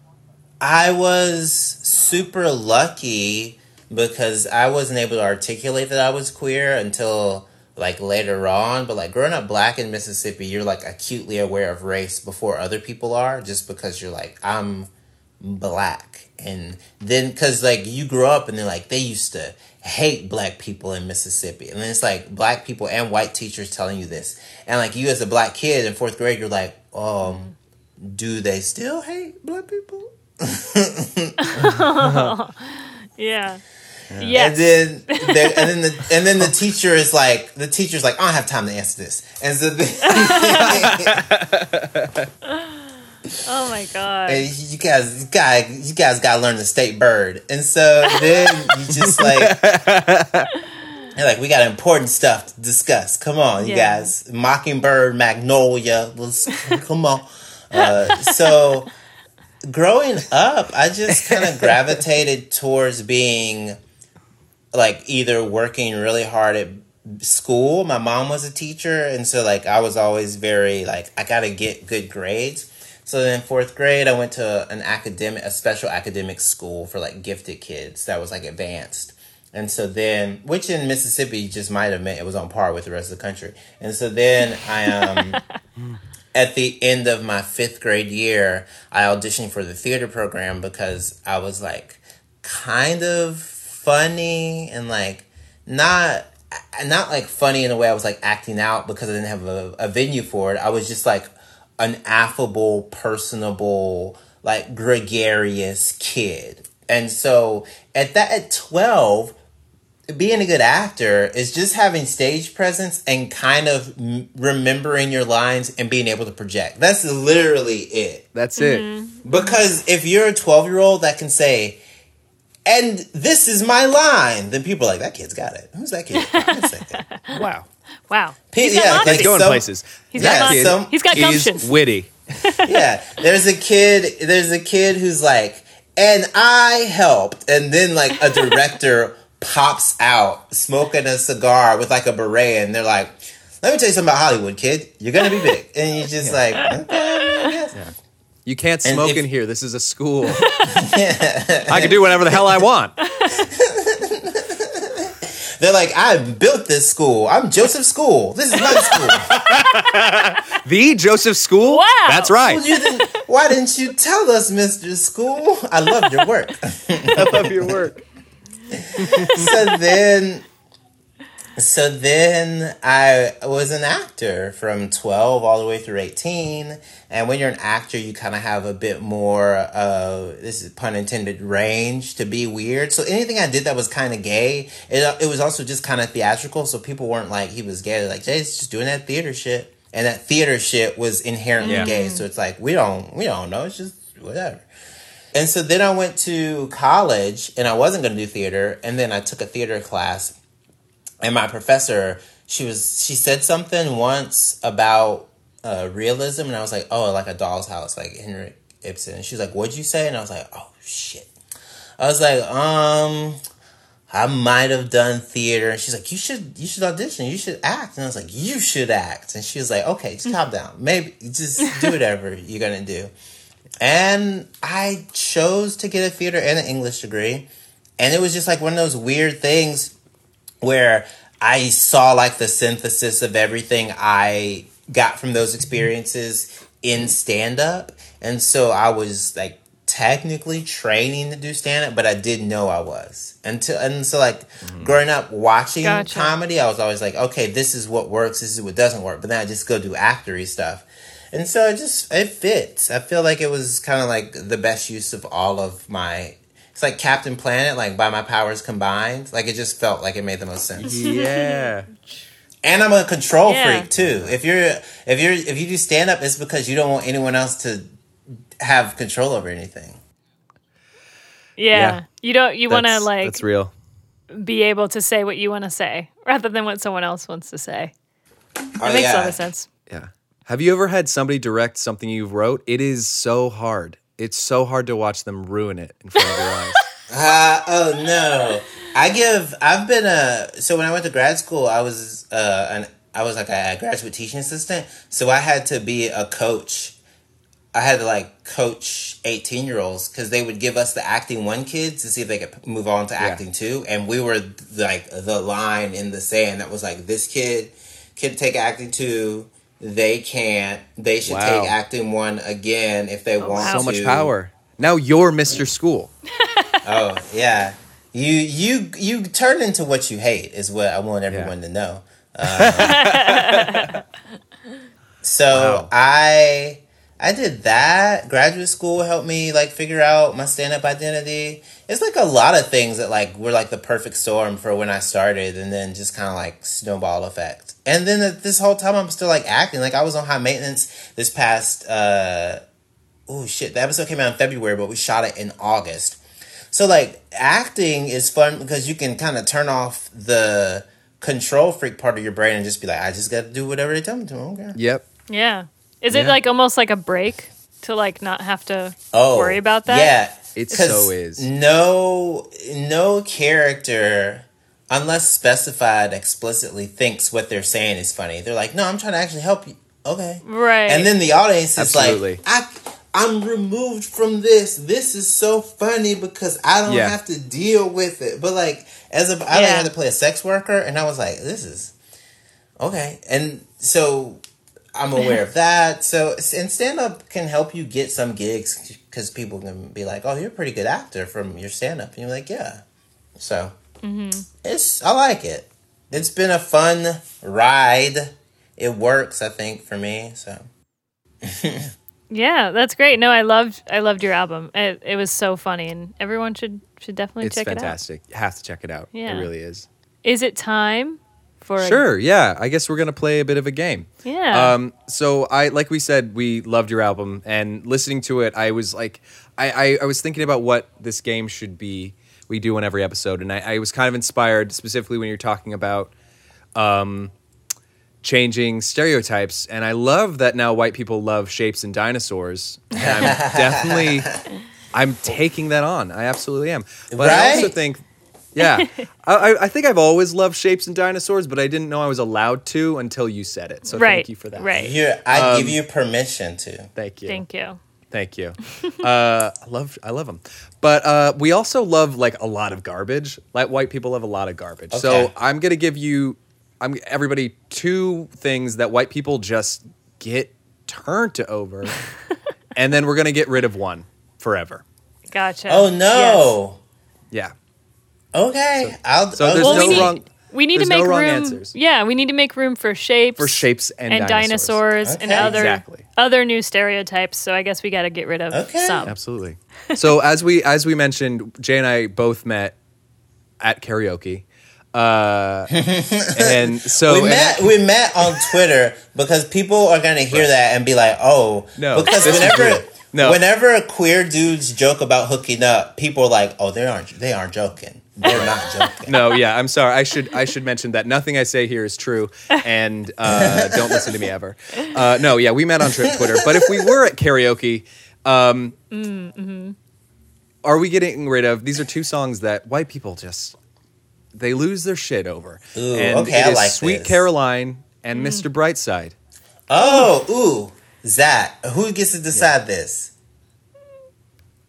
I was super lucky because I wasn't able to articulate that I was queer until like later on. But like growing up black in Mississippi, you're like acutely aware of race before other people are, just because you're like I'm black, and then because like you grow up and they're like they used to hate black people in Mississippi, and then it's like black people and white teachers telling you this, and like you as a black kid in fourth grade, you're like, um, do they still hate black people? Yeah. Yes. And then, there- and then the and then the teacher is like, the teacher's like, I don't have time to answer this, and so then, oh my god. and you guys, you guys, you guys got to learn the state bird, and so then you just like, you're like, we got important stuff to discuss. Come on, you Yeah. guys, mockingbird, magnolia, let's come on. Uh, so growing up, I just kind of gravitated towards being like either working really hard at school. My mom was a teacher, and so like I was always very like I gotta get good grades. So then fourth grade, I went to an academic, a special academic school for like gifted kids that was like advanced. And so then, which in Mississippi just might have meant it was on par with the rest of the country. And so then I um at the end of my fifth grade year, I auditioned for the theater program because I was like kind of funny and like not not like funny in a way I was like acting out because I didn't have a, a venue for it. I was just like an affable, personable, like gregarious kid. And so at that at 12, being a good actor is just having stage presence and kind of m- remembering your lines and being able to project. That's literally it. that's Mm-hmm. it Because if you're a 12 year old that can say, and this is my line, then people are like, that kid's got it. Who's that kid? That kid? wow wow. Pe- He's got yeah, like he's going some- places He's Yeah, got moxie. some- He's got is He's witty yeah, there's a kid. There's a kid who's like, and I helped, and then like a director pops out smoking a cigar with like a beret, and they're like, "Let me tell you something about Hollywood, kid. You're gonna be big," and you're just like, okay, I guess. You can't smoke if- in here this is a school i can do whatever the hell i want They're like, I built this school. I'm Joseph School. This is my school. the joseph school Wow. that's right Well, you didn't, why didn't you tell us, Mister School? I love your work. i love your work so then so then I was an actor from 12 all the way through 18 and when you're an actor you kind of have a bit more uh this is pun intended range to be weird so anything I did that was kind of gay it, it was also just kind of theatrical so people weren't like he was gay They're like Jay's just doing that theater shit and that theater shit was inherently Yeah. gay so it's like we don't we don't know it's just whatever and so then I went to college and I wasn't going to do theater. And then I took a theater class. And my professor, she was, she said something once about uh, realism. And I was like, oh, like a doll's house, like Henrik Ibsen. And she was like, what'd you say? And I was like, oh, shit. I was like, um, I might have done theater. And she's like, you should, you should audition. You should act. And I was like, you should act. And she was like, okay, just calm down. Maybe just do whatever you're going to do. And I chose to get a theater and an English degree. And it was just like one of those weird things where I saw like the synthesis of everything I got from those experiences in stand up. And so I was like technically training to do stand up, but I didn't know I was until and so like mm-hmm. growing up watching Gotcha. comedy, I was always like, okay, this is what works, this is what doesn't work. But then I just go do actory stuff, and so it just it fits. I feel like it was kind of like the best use of all of my. It's like Captain Planet, like by my powers combined. Like it just felt like it made the most sense. Yeah. And I'm a control Yeah. freak too. If you're if you're if you do stand up, it's because you don't want anyone else to have control over anything. Yeah. Yeah. You don't you want to like That's real. be able to say what you want to say rather than what someone else wants to say. Oh, That makes a lot of sense. Yeah. Have you ever had somebody direct something you wrote? It is so hard. It's so hard to watch them ruin it in front of your eyes. Uh, oh no. I give I've been a so when I went to grad school I was uh an I was like a graduate teaching assistant so I had to be a coach. I had to like coach 18 year olds because they would give us the acting one kids to see if they could move on to acting two and we were like the line in the sand that was like this kid can take acting two they can't they should Wow. take acting one again if they want wow. so to much power. Now you're Mr. School. Oh yeah, you you you turn into what you hate is what I want everyone to know. Uh, so Wow. I I did that. Graduate school helped me like figure out my stand up identity. It's like a lot of things that like were like the perfect storm for when I started, and then just kind of like snowball effect. And then th- this whole time I'm still like acting. Like I was on high maintenance this past. uh Oh shit! The episode came out in February, but we shot it in August. So like acting is fun because you can kind of turn off the control freak part of your brain and just be like, I just got to do whatever they tell me to. Okay. Yep. Yeah. Is it Yeah. like almost like a break to like not have to Oh, worry about that? Yeah, It 'Cause so is. No, no character, unless specified explicitly, thinks what they're saying is funny. They're like, no, I'm trying to actually help you. Okay. Right. And then the audience is Absolutely. like, I, I'm removed from this. This is so funny because I don't Yeah. have to deal with it. But like, as a, I Yeah. had to play a sex worker, and I was like, this is okay. And so I'm aware of that. So and stand up can help you get some gigs because people can be like, oh, you're a pretty good actor from your stand up, and you're like, yeah. So mm-hmm. it's I like it. It's been a fun ride. It works, I think, for me. So yeah, that's great. No, I loved I loved your album. It, it was so funny and everyone should should definitely check it out. It's fantastic. You have to check it out. Yeah. It really is. Is it time for a- Sure. Yeah. I guess we're gonna play a bit of a game. Yeah. Um, so I, like we said, we loved your album, and listening to it, I was like, I, I, I was thinking about what this game should be. We do on every episode, and I, I was kind of inspired specifically when you're talking about, um, changing stereotypes, and I love that now white people love shapes and dinosaurs. And I'm definitely, I'm taking that on. I absolutely am. But I also think. Yeah, I, I- I think I've always loved shapes and dinosaurs, but I didn't know I was allowed to until you said it. So right. thank you for that. Right. you're, I Um, give you permission to. Thank you. Thank you. Thank you. uh, I love I love them, but uh, we also love like a lot of garbage. Like white people love a lot of garbage. So I'm gonna give you, I'm everybody two things that white people just get turned to over, and then we're gonna get rid of one forever. Gotcha. Oh no. Yeah. Okay. I'll. So there's. Well, no we need, wrong. we need to there's no make wrong room. answers. Yeah, we need to make room for shapes, For shapes and and dinosaurs. dinosaurs, and other Exactly. other new stereotypes. So I guess we got to get rid of Okay. some. Absolutely. so as we as we mentioned, Jay and I both met at karaoke. Uh, and so we met. at- we met on Twitter because people are gonna hear that and be like, "Oh, No, Because this whenever, real. No. whenever queer dudes joke about hooking up, people are like, "Oh, they aren't. They aren't joking. They're not joking." no, yeah, I'm sorry. I should I should mention that nothing I say here is true, and uh, don't listen to me ever. Uh, no, yeah, we met on Tri- Twitter. But if we were at karaoke, um, are we getting rid of? These are two songs that white people just they lose their shit over. Ooh, and okay, it I is like Sweet this. Caroline and Mr. Brightside. Oh, ooh, Zach, who gets to decide this?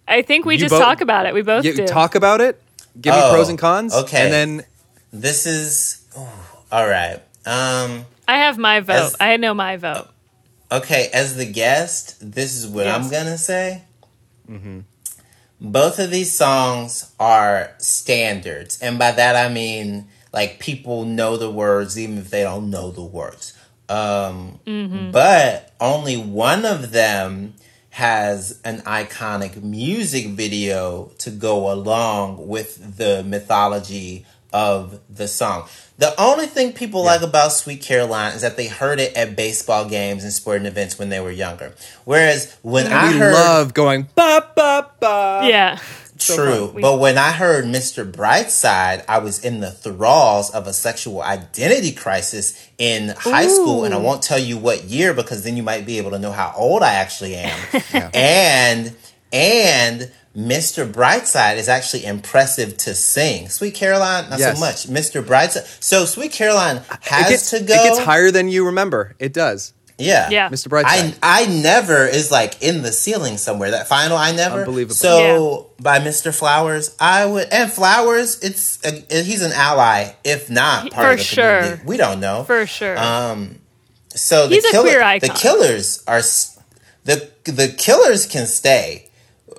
I think we You just both- talk about it. We both You do. talk about it. Give me Oh, pros and cons. okay. and then This is ooh, all right. Um, I have my vote. As- I know my vote. okay, as the guest, this is what I'm gonna say. Mm-hmm. both of these songs are standards. And by that I mean like people know the words even if they don't know the words. Um, But only one of them has an iconic music video to go along with the mythology of the song. The only thing people like about Sweet Caroline is that they heard it at baseball games and sporting events when they were younger. Whereas when I we heard love going ba ba ba. yeah. True, fun. We- but when I heard Mr. Brightside, I was in the thralls of a sexual identity crisis in high school, and I won't tell you what year because then you might be able to know how old I actually am. And and Mr. Brightside is actually impressive to sing. Sweet Caroline, not Yes. so much. Mr. Brightside. So Sweet Caroline has gets, to go. it gets higher than you remember. It does. Yeah. Yeah. Mr. Brightside. I I never is like in the ceiling somewhere. That final I never. Unbelievable. So by Mr. Flowers, I would and Flowers. It's a, he's an ally, if not part For of the sure. community. We don't know. For sure. Um, so He's the a killer, queer the killers are the the killers can stay.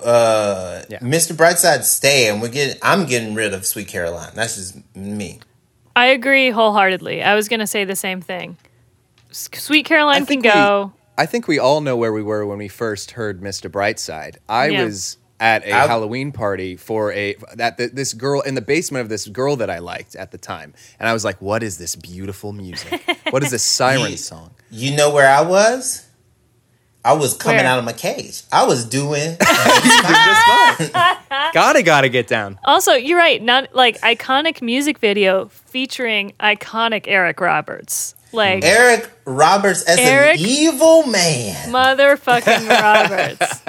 Uh, Yeah. Mr. Brightside stay, and we're getting. I'm getting rid of Sweet Caroline. That's just me. I agree wholeheartedly. I was going to say the same thing. S- Sweet Caroline can think we- go. I think we all know where we were when we first heard Mr. Brightside. I Yeah. was at a I- Halloween party for a that this girl in the basement of this girl that I liked at the time, and I was like, "What is this beautiful music? What is this siren Ye- song?" You know where I was? I was coming Where? out of my cage. I was doing. gotta gotta get down. Also, you're right. Not like iconic music video featuring iconic Eric Roberts. Like Eric Roberts as Eric- an evil man. motherfucking Roberts.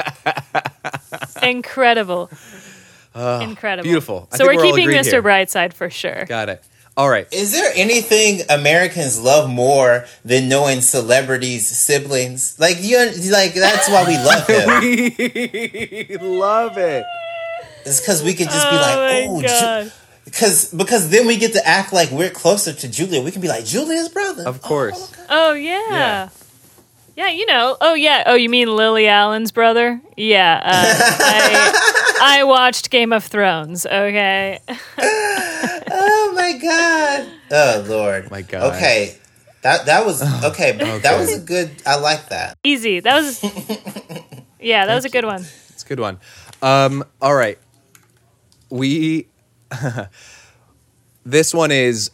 Incredible. Incredible. beautiful. I so we're we're keeping Mr. here. Brightside for sure. Got it. All right. Is there anything Americans love more than knowing celebrities' siblings? Like you, like that's why we love him. We love it. It's because we could just be oh like, oh, god. Because because then we get to act like we're closer to Julia. We can be like Julia's brother. Of course. Oh yeah. Yeah. yeah. you know. Oh yeah. Oh, you mean Lily Allen's brother? Yeah. Uh, I, I watched Game of Thrones. Okay. Oh my god. Oh lord. My God. Okay. That that was okay. That was a good. I like that. Easy. That was. Yeah, that was a good one. It's a good one. Um, all right. We this one is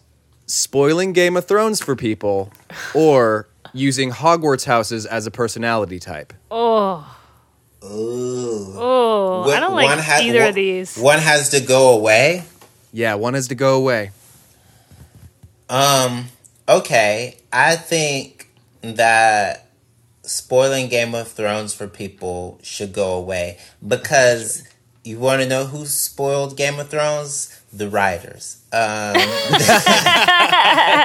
spoiling Game of Thrones for people or using Hogwarts houses as a personality type. Oh. Ooh. Oh. I don't One like ha- either one- of these. One has to go away. Yeah, one has to go away. Um. Okay. I think that spoiling Game of Thrones for people should go away because you want to know who spoiled Game of Thrones? The writers. Um.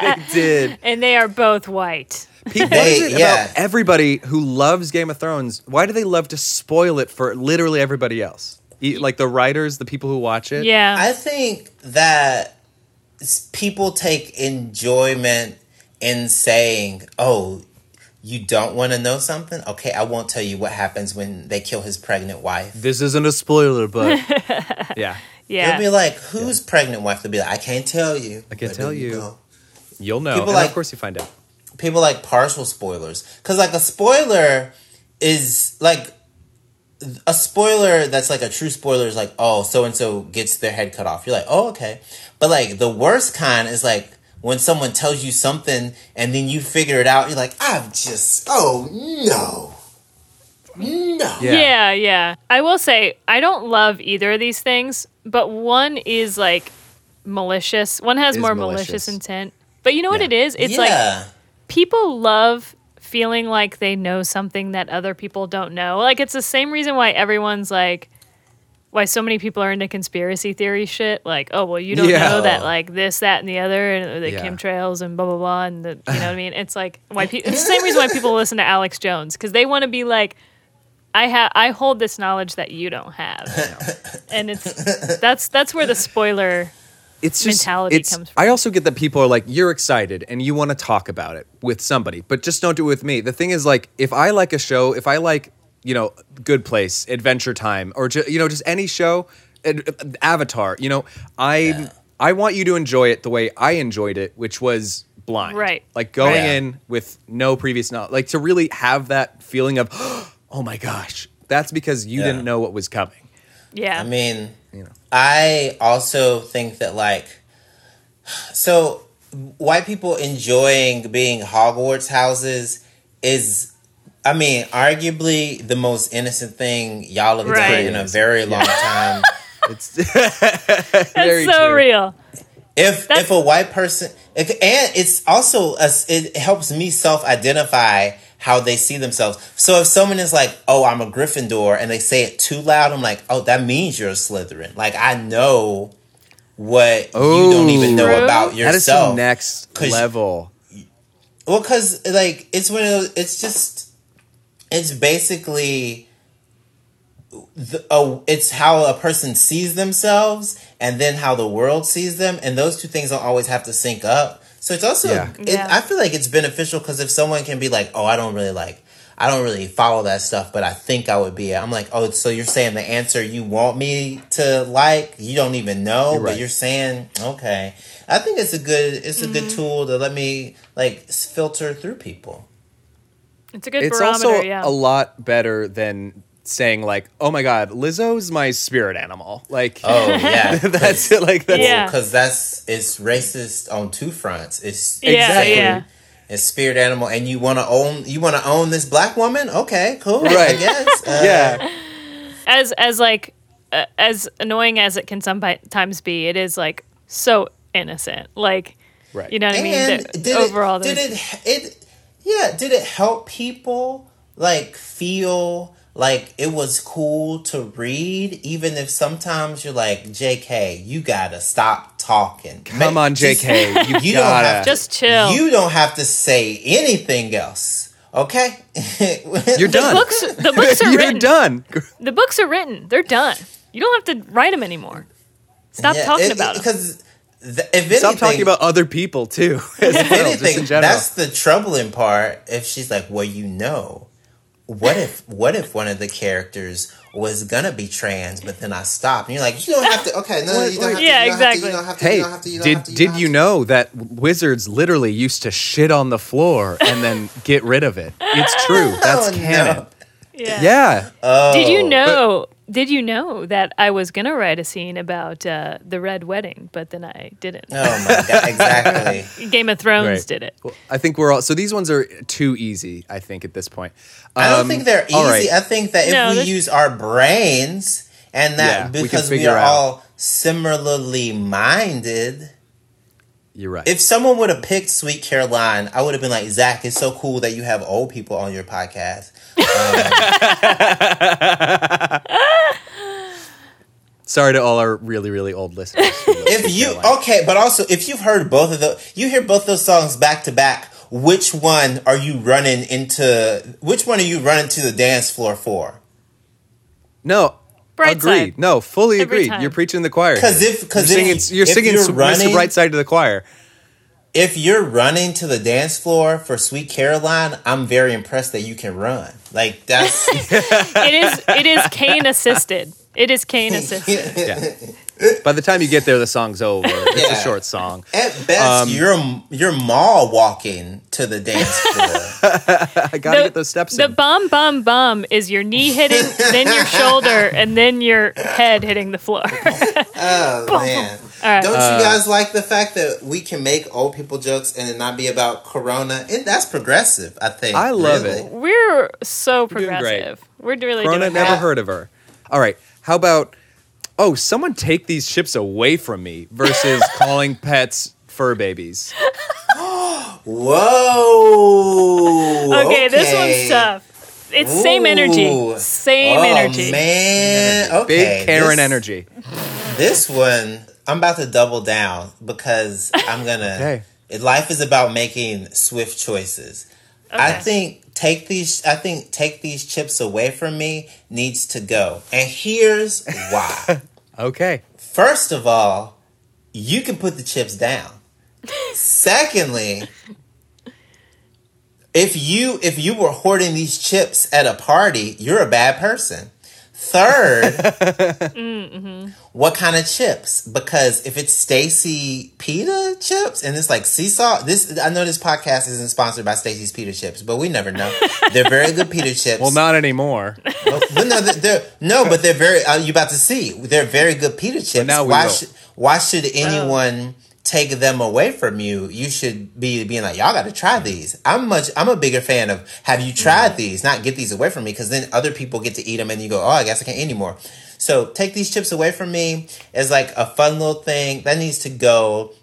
It did. And they are both white. People, They- is it yeah. about everybody who loves Game of Thrones? Why do they love to spoil it for literally everybody else? E- Like the writers, the people who watch it. Yeah. I think that people take enjoyment in saying, "Oh, you don't want to know something? Okay, I won't tell you what happens when they kill his pregnant wife." This isn't a spoiler, but yeah, yeah. They'll be like, "Whose pregnant wife?" They'll be like, "I can't tell you. I can't But tell you. go. you'll know. People and like- of course, you find out. People like partial spoilers because, like, a spoiler is like a spoiler that's like a true spoiler is like, oh, so and so gets their head cut off. You're like, oh, okay. But like the worst kind is like when someone tells you something and then you figure it out. You're like, I've just, oh no, no. Yeah. Yeah, yeah. I will say I don't love either of these things, but one is like malicious. One has Is more malicious. malicious intent. But you know what Yeah. it is? It's like people love feeling like they know something that other people don't know. Like it's the same reason why everyone's like why so many people are into conspiracy theory shit. Like, oh well, you don't Yeah. know that like this, that, and the other, and the Yeah. chemtrails and blah blah blah, and the you know what I mean. It's like why pe- it's the same reason why people listen to Alex Jones because they want to be like. I have I hold this knowledge that you don't have, and it's that's that's where the spoiler it's just mentality it's, comes from. I also get that people are like, you're excited and you want to talk about it with somebody, but just don't do it with me. The thing is, like, if I like a show, if I like you know, Good Place, Adventure Time, or ju- you know, just any show, uh, Avatar. You know, I Yeah. I want you to enjoy it the way I enjoyed it, which was blind, Right. Like going Right. in with no previous knowledge, like to really have that feeling of, oh my gosh, that's because you Yeah. didn't know what was coming. Yeah. I mean, You know. I also think that like so white people enjoying being Hogwarts houses is I mean, arguably the most innocent thing y'all have Right. done in a very long time. It's That's very so true. real. if That's- if a white person if, and it's also a, it helps me self-identify how they see themselves so if someone is like oh i'm a gryffindor and they say it too loud i'm like oh that means you're a slytherin like i know what you don't even know True. about That is yourself some next 'Cause- level. well, because like it's one of those. It's just. It's basically. The, oh, it's how a person sees themselves, and then how the world sees them, and those two things don't always have to sync up. So it's also. Yeah. It, Yeah. I feel like it's beneficial because if someone can be like, "Oh, I don't really like." I don't really follow that stuff, but I think I would be. I'm like, oh, so you're saying the answer you want me to like, you don't even know, You're but you're saying, okay. I think it's a good, it's a good mm-hmm. tool to let me like filter through people. It's a good it's barometer. also yeah. a lot better than saying like, "Oh my God, Lizzo's my spirit animal." Like, Oh yeah, that's it. Like that's Yeah. because that's it's racist on two fronts. It's Exactly. yeah. it's spirit animal, and you want to own you want to own this black woman. Okay, cool. I Right. guess. Uh, yeah. As as like uh, as annoying as it can sometimes be, it is like so innocent. Like Right. you know what I mean? The- did overall, it, did it it yeah did it help people like feel like it was cool to read even if sometimes you're like jk you gotta stop talking Come Ma- on, just- JK, you, you don't gotta. have to Just chill. you don't have to say anything else okay You're the done. books the books are You're written. done. The books are written. They're done. You don't have to write them anymore. Stop talking about them. because th- if anything, Stop talking about other people too. As if well, just anything, in that's the troubling part. If she's like, well, you know, what if what if one of the characters was gonna be trans, but then I stopped, and you're like, you don't have to. Okay, no, you don't have to. Yeah, you don't have to, exactly. you don't have to. Hey, you don't have to. You don't did have to, you did you know that wizards literally used to shit on the floor and then get rid of it? It's true. That's Oh, no. canon. yeah. Yeah. Oh, Did you know? Did you know that I was gonna write a scene about uh, the red wedding, but then I didn't. Oh my god! Exactly. Game of Thrones Right. did it. Well, I think we're all so these ones are too easy. I think at this point. I don't Um, think they're easy. all right. I think that if No, we there's- use our brains and that Yeah, because we, figure are out. all similarly minded. You're right. If someone would have picked Sweet Caroline, I would have been like, Zach, it's so cool that you have old people on your podcast. Sorry to all our really really old listeners. If you okay, but also if you've heard both of those, you hear both those songs back to back. Which one are you running into? Which one are you running to the dance floor for? no. Bright agreed. side. No, fully Every agreed. time. You're preaching the choir. Because if because you're if, singing, you're if singing you're Mr. running, Bright Side to the choir. if you're running to the dance floor for Sweet Caroline, I'm very impressed that you can run. Like that's It is. It is cane assisted. It is cane assisted. Yeah. By the time you get there, the song's over. It's Yeah. a short song. at best Um, you're you're mall walking to the dance floor. I gotta get those steps the in. bum bum bum is your knee hitting, then your shoulder, and then your head hitting the floor. Oh man! All right. Don't Uh, you guys like the fact that we can make old people jokes and it not be about Corona? And that's progressive, I think. I love really. it. We're so doing great. progressive. We're really Corona doing never great. heard of her. All right. How about oh, someone take these chips away from me versus calling pets fur babies. Whoa! Okay, this one's tough. It's same energy. Ooh. Same oh, energy. man. Okay. Big Karen this- energy. This one, I'm about to double down because I'm gonna. Okay. Life is about making swift choices. I think take these. I think take these chips away from me needs to go, and here's why. Okay. First of all, you can put the chips down. Secondly, if you if you were hoarding these chips at a party, you're a bad person. Third, what kind of chips? Because if it's Stacy Pita chips and it's like sea salt, this I know this podcast isn't sponsored by Stacy's Pita chips, but we never know. They're very good pita chips. Well, not anymore. no, no, they're, they're- no, but they're very. Uh, you about to see? They're very good pita chips. now we why will. should Why should anyone take them away from you? You should be being like, y'all got to try these. I'm much. I'm a bigger fan of have you tried Mm. these? Not get these away from me because then other people get to eat them and you go, oh, I guess I can't eat anymore. So take these chips away from me as like a fun little thing that needs to go.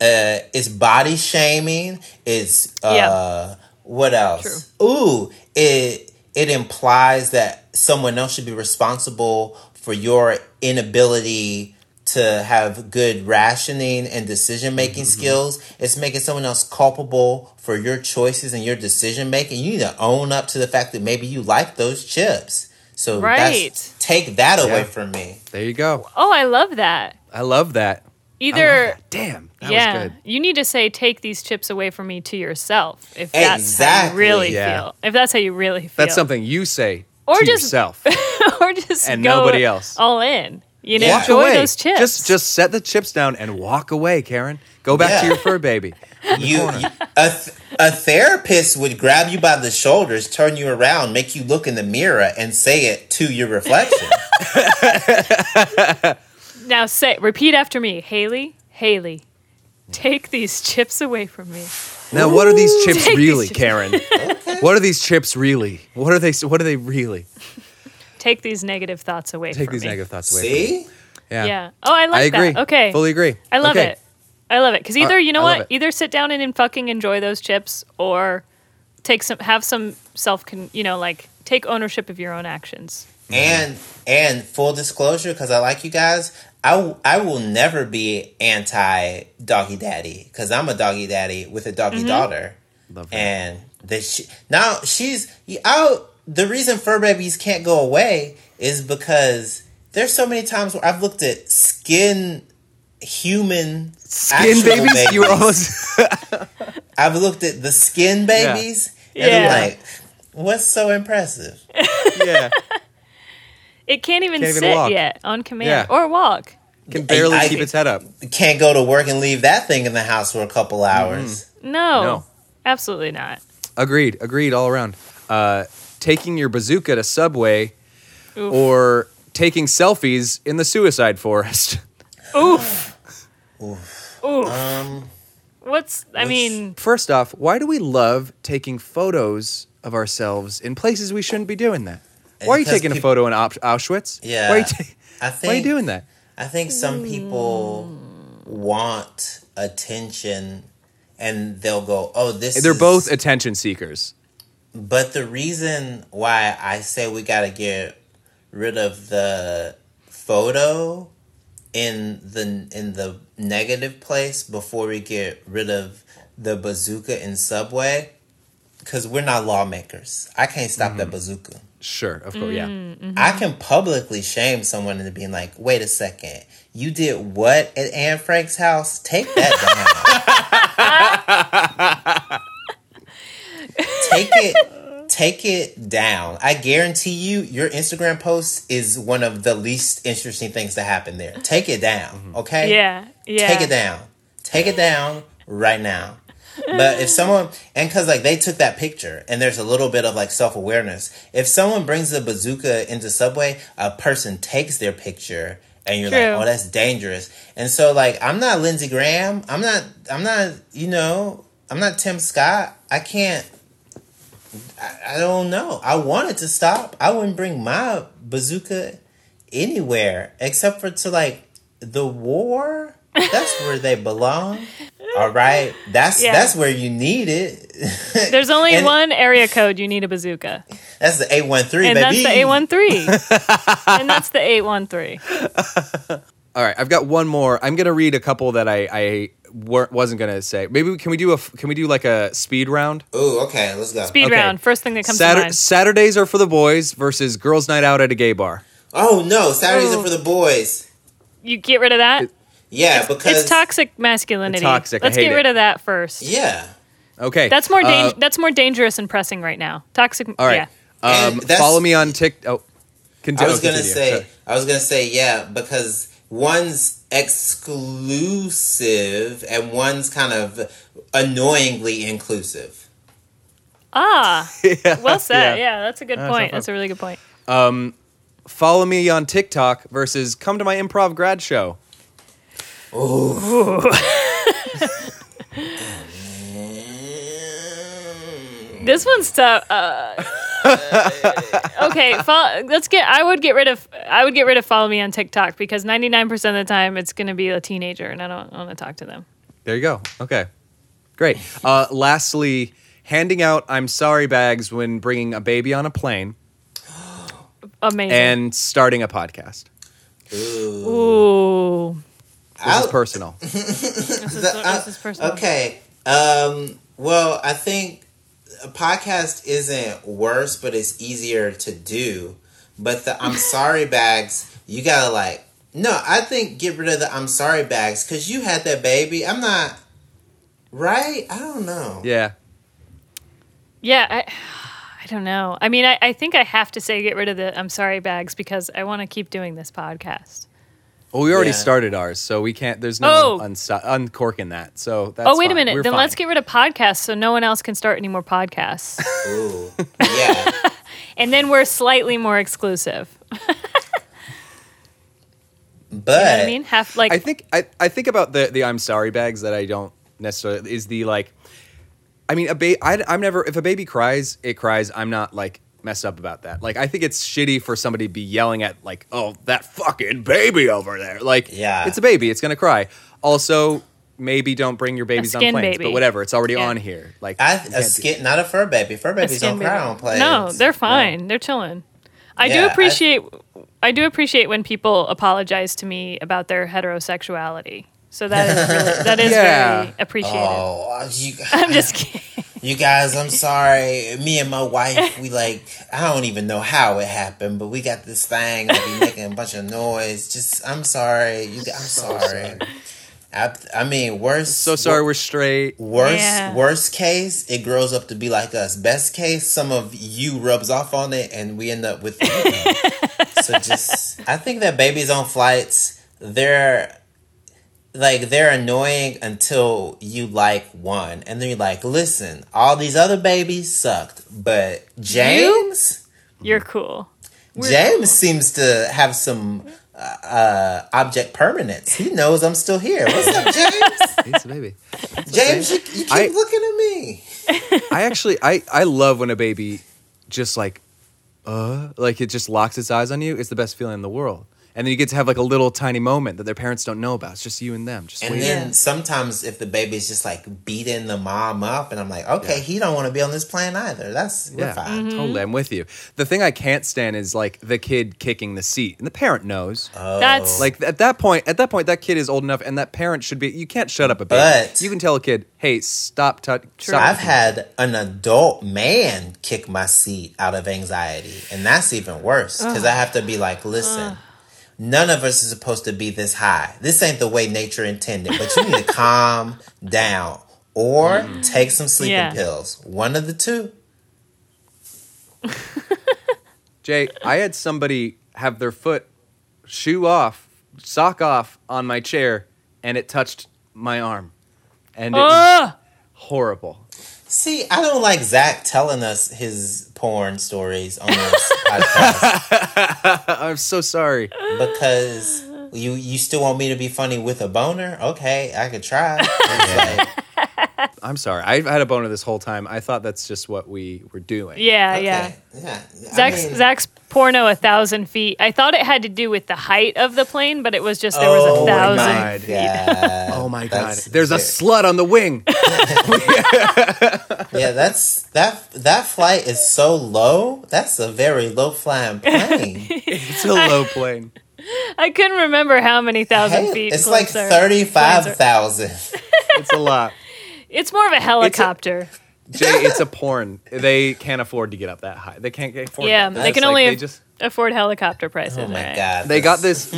Uh, it's body shaming. It's uh, Yeah. what else? Ooh, it it implies that someone else should be responsible for your inability to have good rationing and decision making Mm-hmm. skills. It's making someone else culpable for your choices and your decision making. You need to own up to the fact that maybe you like those chips. So Right. that's, take that away Yeah. from me. There you go. Oh, I love that. I love that. I love Either that. Damn, that yeah, was good. you need to say take these chips away from me to yourself if that's how you really Yeah. feel. If that's how you really feel. That's something you say Or to just- yourself. or just And go nobody else. all in. You know, Yeah. Walk enjoy away. those chips. Just just set the chips down and walk away, Karen. Go back to your fur baby. You, you a, th- a therapist would grab you by the shoulders, turn you around, make you look in the mirror, and say it to your reflection. now say repeat after me, Haley. Haley, take these chips away from me. Now, what are these chips Take these really, chips. Karen? What are these chips really? What are they? What are they really? Take these negative thoughts away Take from these me. negative thoughts away. from me. See? Yeah. Yeah. Oh, I like I agree. that. Okay. Fully agree. I love Okay. it. I love it because either Uh, you know what, it. either sit down and, and fucking enjoy those chips, or take some, have some self, con, you know, like take ownership of your own actions. And and full disclosure, because I like you guys, I, w- I will never be anti doggy daddy because I'm a doggy daddy with a doggy Mm-hmm. daughter, Love that. and the sh- now she's out. The reason fur babies can't go away is because there's so many times where I've looked at skin human Skin actual babies? You were almost. I've looked at the skin babies, and Yeah. I'm like, what's so impressive? yeah. It can't even Can't sit walk. yet on command Yeah. or walk. Can barely I- keep its head up. Can't go to work and leave that thing in the house for a couple hours. No, No. absolutely not. Agreed. Agreed. All around. Uh, taking your bazooka to Subway, Oof. or taking selfies in the suicide forest. Oof. Oof. Oof. Um, What's? I what's- mean, First off, why do we love taking photos of ourselves in places we shouldn't be doing that? Why are you Because taking a photo in Au- Auschwitz? Yeah. Why are you, ta- I why are you doing that? I think some people want attention, and they'll go, "Oh, this." They're is-" both attention seekers. But the reason why I say we got to get rid of the photo in the in the negative place before we get rid of the bazooka in Subway because we're not lawmakers. I can't stop Mm-hmm. that bazooka. Sure, of course, yeah. Mm-hmm. I can publicly shame someone into being like, "Wait a second, you did what at Anne Frank's house? Take that down. take it, take it down. I guarantee you, your Instagram post is one of the least interesting things to happen there. Take it down, mm-hmm. okay? yeah, yeah. Take it down. Take it down right now. But if someone and because like they took that picture and there's a little bit of like self awareness. If someone brings a bazooka into Subway, a person takes their picture and you're True. like, oh, that's dangerous. And so like I'm not Lindsey Graham. I'm not. I'm not. You know. I'm not Tim Scott. I can't. I, I don't know. I wanted to stop. I wouldn't bring my bazooka anywhere except for to like the war. That's where they belong. All right. That's Yeah. that's where you need it. There's only And one area code you need a bazooka, That's the eight one three, and baby. that's the 813. and that's the 813. All right, I've got one more. I'm gonna read a couple that I I weren't, wasn't gonna say. Maybe can we do a can we do like a speed round? Ooh, okay. Let's go. Speed Okay. round. First thing that comes Satur- to mind. Saturdays are for the boys versus girls' night out at a gay bar. Oh no, Saturdays Ooh. are for the boys. You get rid of that. Yeah, because It's toxic masculinity. Toxic, Let's hate get it. rid of that first. Yeah. Okay. That's more uh, that's more dangerous and pressing right now. Toxic. All right. Yeah. Um, follow me on TikTok. Oh, continue. I was gonna continue. say, Sorry. I was gonna say, yeah, because one's exclusive and one's kind of annoyingly inclusive. Ah. Yeah, Well said. yeah. Yeah, that's a good That's point. That's a really good point. Follow me on TikTok versus come to my improv grad show. This one's tough. Uh, okay, fo- let's get. I would get rid of. I would get rid of follow me on TikTok because ninety nine percent of the time it's going to be a teenager, and I don't want to talk to them. There you go. Okay. Great. Uh, lastly, handing out I'm sorry bags when bringing a baby on a plane Amazing. and starting a podcast. Ooh, This I'll- is personal. this is, The- this is personal. Okay. Um, well, I think a podcast isn't worse, but it's easier to do. But the I'm sorry bags, you gotta like. No, I think get rid of the I'm sorry bags because you had that baby. I'm not. Right? I don't know. Yeah. Yeah, I, I don't know. I mean, I, I think I have to say get rid of the I'm sorry bags because I want to keep doing this podcast. Well, we already Yeah. started ours, so we can't. There's no Oh. unsto- uncorking that. So that's. oh, wait a minute. We're then fine. let's get rid of podcasts so no one else can start any more podcasts. Ooh. Yeah. and then we're slightly more exclusive. But You know what I mean? Have like I think I, I think about the the I'm sorry bags that I don't necessarily is the like. I mean, a baby. I'm never if a baby cries, it cries. I'm not like messed up about that. Like I think it's shitty for somebody to be yelling at like, oh, that fucking baby over there. Like, Yeah. it's a baby. It's gonna cry. Also, maybe don't bring your babies on planes. baby. But whatever, it's already Yeah. on here. Like, I you a can't do- skin, not a fur baby. Fur babies don't cry on planes. No, they're fine. They're chilling. I Yeah, do I- appreciate I, do appreciate when people apologize to me about their heterosexuality. So that is really, that is Yeah. very appreciated. Oh, uh, you, I'm just kidding. You guys, I'm sorry. Me and my wife, we like, I don't even know how it happened, but we got this thing that be making a bunch of noise. Just, I'm sorry. You, I'm sorry. I, I mean, worst. So sorry, we're straight. Worst, Yeah. worst case, it grows up to be like us. Best case, some of you rubs off on it, and we end up with. so just, I think that babies on flights, they're like they're annoying until you like one, and then you're like, listen, all these other babies sucked, but James, You're cool. James seems to have some. Uh, uh, object permanence. He knows I'm still here. What's up, James? It's a baby. James, you, you keep I- looking at me. I actually I I love when a baby just like uh like it just locks its eyes on you. It's the best feeling in the world. And then you get to have like a little tiny moment that their parents don't know about. It's just you and them. Just And waiting. then sometimes if the baby's just like beating the mom up, and I'm like, okay, Yeah. he don't want to be on this plane either. That's we're yeah, fine. Mm-hmm. totally. I'm with you. The thing I can't stand is like the kid kicking the seat, and the parent knows. Oh. That's- Like at that point, at that point, that kid is old enough, and that parent should be. You can't shut up a baby. But- you can tell a kid, "Hey, stop! T- stop I've had an adult man kick my seat out of anxiety, and that's even worse because I have to be like, listen. None of us is supposed to be this high. This ain't the way nature intended, but you need to calm down or mm-hmm. take some sleeping Yeah. pills. One of the two. Jay, I had somebody have their foot shoe off, sock off on my chair, and it touched my arm, and it was horrible. See, I don't like Zach telling us his porn stories on this podcast I'm so sorry. because you you still want me to be funny with a boner. Okay, I could try. It's like, I'm sorry. I've had a boner this whole time. I thought that's just what we were doing. Yeah, okay, yeah. yeah. I Zach's mean, Zach's porno a thousand feet. I thought it had to do with the height of the plane, but it was just there was Oh a my thousand God. feet. God. Oh my god! That's- There's a slut on the wing. yeah. That's that. That flight is so low. That's a very low flying plane. It's a low plane. I couldn't remember how many thousand Hey, feet. it's like planes are- thirty five planes are- thousand. It's a lot. It's more of a helicopter. Jay, it's a porn. They can't afford to get up that high. They can't get afford. Yeah, that. they can like only They just Afford helicopter prices. Oh my right? god. they got this.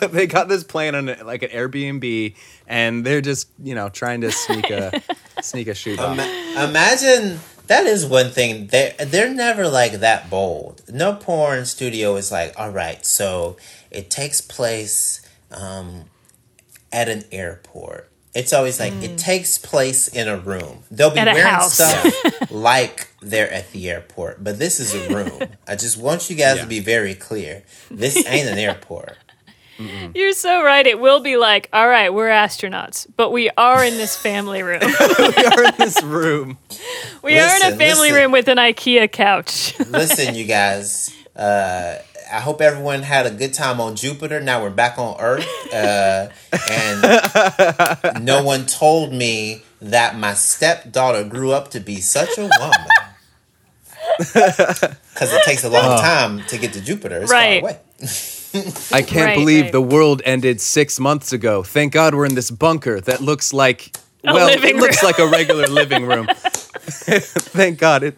they got this plane on like an Airbnb, and they're just you know trying to sneak a sneak a shoot off. Imagine that is one thing. They they're never like that bold. No porn studio is like, all right, so it takes place um, at an airport. It's always like it takes place in a room. They'll be Mm. At a wearing house. stuff like they're at the airport, but this is a room. I just want you guys Yeah. to be very clear. This ain't an airport. You're so right. It will be like, all right, we're astronauts, but we are in this family room. we are in this room. We are in a family listen. room with an IKEA couch. Listen, you guys. Uh, I hope everyone had a good time on Jupiter. Now we're back on Earth, uh, and no one told me that my stepdaughter grew up to be such a woman. Because it takes a long time to get to Jupiter. It's Right. far away. I can't Right, believe right. the world ended six months ago. Thank God we're in this bunker that looks like A well, it looks room. like a regular living room. Thank God it.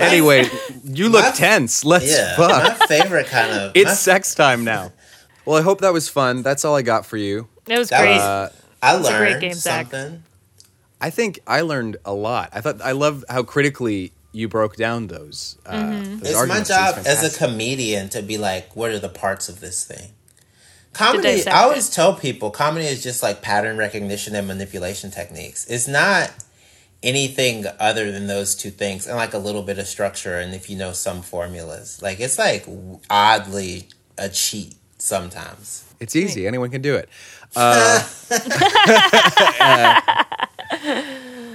Anyway, you look my- tense. Let's Yeah, fuck. my favorite kind of. It's my- sex time now. Well, I hope that was fun. That's all I got for you. It was That great. was- Uh, I a great learned game, Zach. something. I think I learned a lot. I thought I love how critically you broke down those. Uh, Mm-hmm. those It's my arguments. It was job as a comedian to be like, what are the parts of this thing? Comedy, I always it. tell people, comedy is just like pattern recognition and manipulation techniques. It's not anything other than those two things and like a little bit of structure and if you know some formulas. Like, it's like oddly a cheat sometimes. It's easy. Anyone can do it.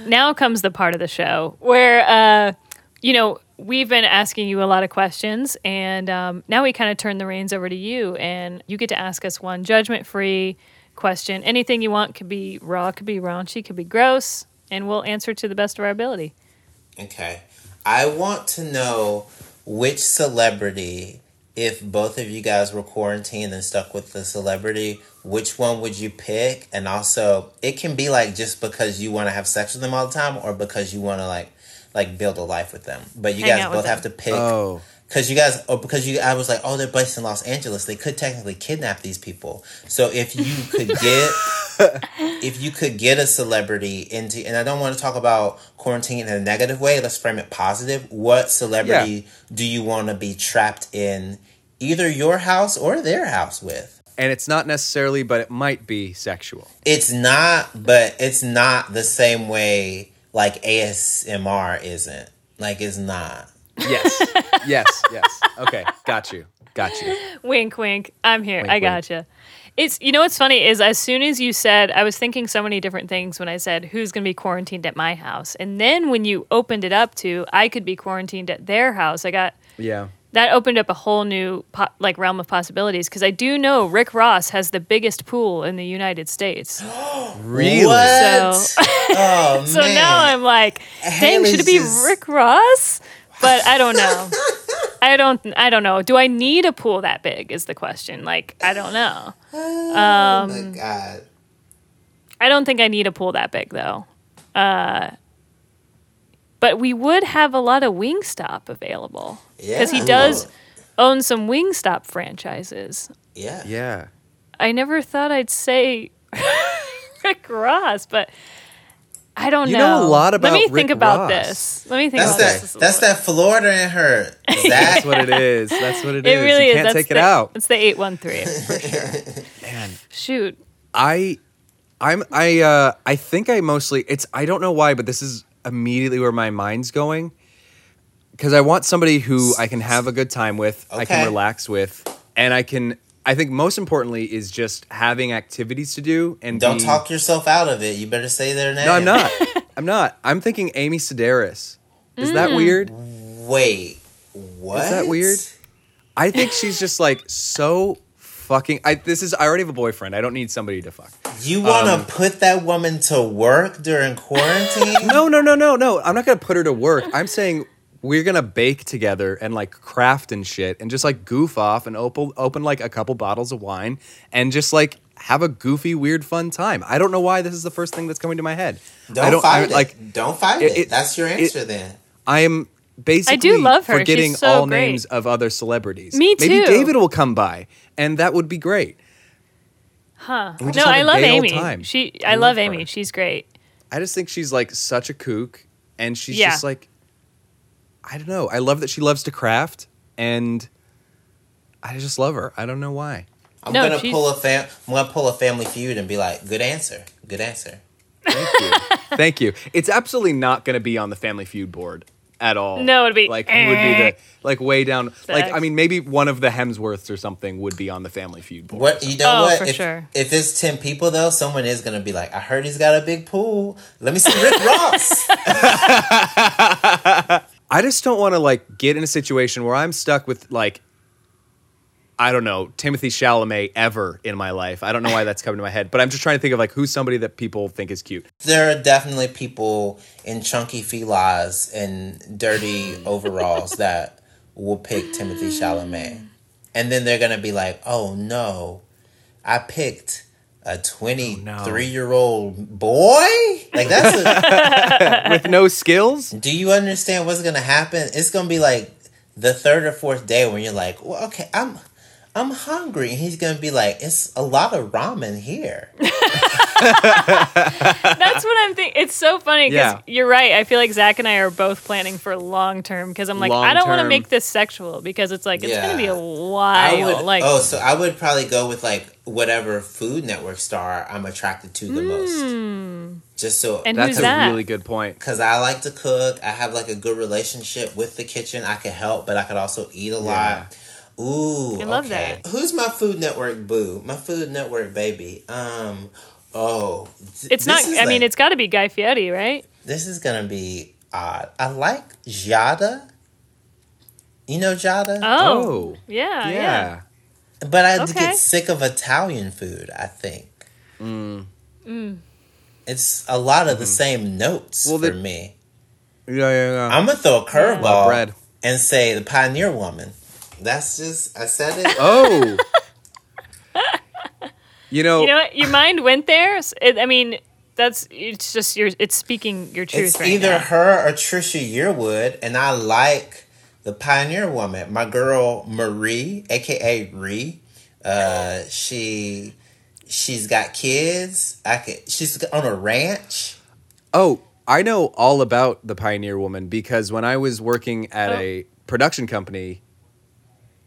now comes the part of the show where uh, you know we've been asking you a lot of questions and um, now we kind of turn the reins over to you and you get to ask us one judgment free question anything you want could be raw could be raunchy could be gross and we'll answer to the best of our ability Okay. I want to know which celebrity, if both of you guys were quarantined and stuck with the celebrity, which one would you pick? And also, it can be like just because you want to have sex with them all the time or because you want to like like build a life with them. But you Hang guys both have to pick Oh, because you guys or because you I was like, oh, they're based in Los Angeles. They could technically kidnap these people. So if you could get if you could get a celebrity into and I don't want to talk about quarantine in a negative way, let's frame it positive. What celebrity do you want to be trapped in either your house or their house with? and it's not necessarily, but it might be sexual. It's not, but it's not the same way like ASMR isn't. Like it's not. Yes, yes, yes. Okay, got you, got you. wink wink i'm here Wink, i got gotcha it's you know what's funny is as soon as you said i was thinking so many different things when i said who's going to be quarantined at my house and then when you opened it up to i could be quarantined at their house i got Yeah. that opened up a whole new po- like realm of possibilities because I do know Rick Ross has the biggest pool in the United States. Really? What? So- oh So man. now I'm like, dang, should it be just- Rick Ross? But I don't know. I don't. I don't know. Do I need a pool that big? Is the question. Like I don't know. oh my god. I don't think I need a pool that big though. Uh, but we would have a lot of Wingstop available Yeah. because he does own some Wingstop franchises. Yeah. Yeah. I never thought I'd say Rick Ross, but I don't You know. know a lot about. Let me Rick think about Ross. this. Let me think That's about that. this. a That's little that Florida in her. That's what it is. That's what it bit. is. It really you can't That's take the, it out. It's the eight one three for sure. Man, Shoot. I, I'm, I, uh, I think I mostly. It's. I don't know why, but this is immediately where my mind's going. Because I want somebody who I can have a good time with, I can relax with, and I can. I think most importantly is just having activities to do and Don't be- talk yourself out of it. You better say their name. No, I'm not. I'm not. I'm thinking Amy Sedaris. Is that Mm. weird? Wait. What? Is that weird? I think she's just like so fucking. I this is. I already have a boyfriend. I don't need somebody to fuck. You want to Um, put that woman to work during quarantine? No, no, no, no, no. I'm not gonna put her to work. I'm saying we're gonna bake together and like craft and shit and just like goof off and open open like a couple bottles of wine and just like have a goofy, weird, fun time. I don't know why this is the first thing that's coming to my head. Don't, I don't fight I, it. like. don't fight it- it, it- That's your it- answer then. I am basically I do love her. forgetting She's so all great. names of other celebrities. Me too. Maybe. David will come by, and that would be great. Huh. No, just have I a love Amy. time. She I I love love Amy. She's great. I just think she's like such a kook, and she's Yeah. just like, I don't know. I love that she loves to craft, and I just love her. I don't know why. I'm No, gonna she's- pull a fam. I'm gonna pull a Family Feud and be like, "Good answer, good answer." Thank you. Thank you. It's absolutely not going to be on the Family Feud board at all. No, it'd be, like would be eh. the like way down. Like I mean, maybe one of the Hemsworths or something would be on the Family Feud board. What you know? Oh, what for if, sure. if it's ten people though, someone is gonna be like, "I heard he's got a big pool. Let me see Rick Ross." I just don't want to like get in a situation where I'm stuck with like I don't know Timothée Chalamet ever in my life. I don't know why that's coming to my head, but I'm just trying to think of like who's somebody that people think is cute. there are definitely people in chunky felines and dirty overalls that will pick Timothée Chalamet, and then they're gonna be like, "Oh no, I picked." A oh, twenty-three-year-old boy, like that's a, With no skills? Do you understand what's gonna happen? It's gonna be like the third or fourth day when you're like, well, okay, I'm I'm hungry. And he's gonna be like, it's a lot of ramen here. That's what I'm thinking. It's so funny because Yeah. you're right. I feel like Zach and I are both planning for long term because I'm like, I don't want to make this sexual because it's like, it's going to be a a I while. would like, oh, so I would probably go with like whatever Food Network star I'm attracted to the most. Hmm. Just so and That's who's a that? really good point. because I like to cook. I have like a good relationship with the kitchen. I can help, but I could also eat a lot. Ooh, I love okay. that. Who's my Food Network boo? My Food Network baby. Um, oh, th- it's not, is I mean, it's got to be Guy Fieri, right? This is gonna be odd. I like Giada. You know Giada, Oh, Oh, yeah, yeah. yeah. but I okay. get sick of Italian food. I think mm. Mm. it's a lot of the mm-hmm. same notes Well, for the- me. Yeah, yeah, yeah. I'm gonna throw a curveball bread. and say the Pioneer Woman. That's just I said it. Oh. you know, You know what? Your mind went there. It, I mean, that's, it's just, your, it's speaking your truth it's right either now. her or Trisha Yearwood, and I like the Pioneer Woman. My girl Marie, aka Ree, uh, she she's got kids. I could, she's on a ranch. Oh, I know all about the Pioneer Woman because when I was working at Oh. a production company,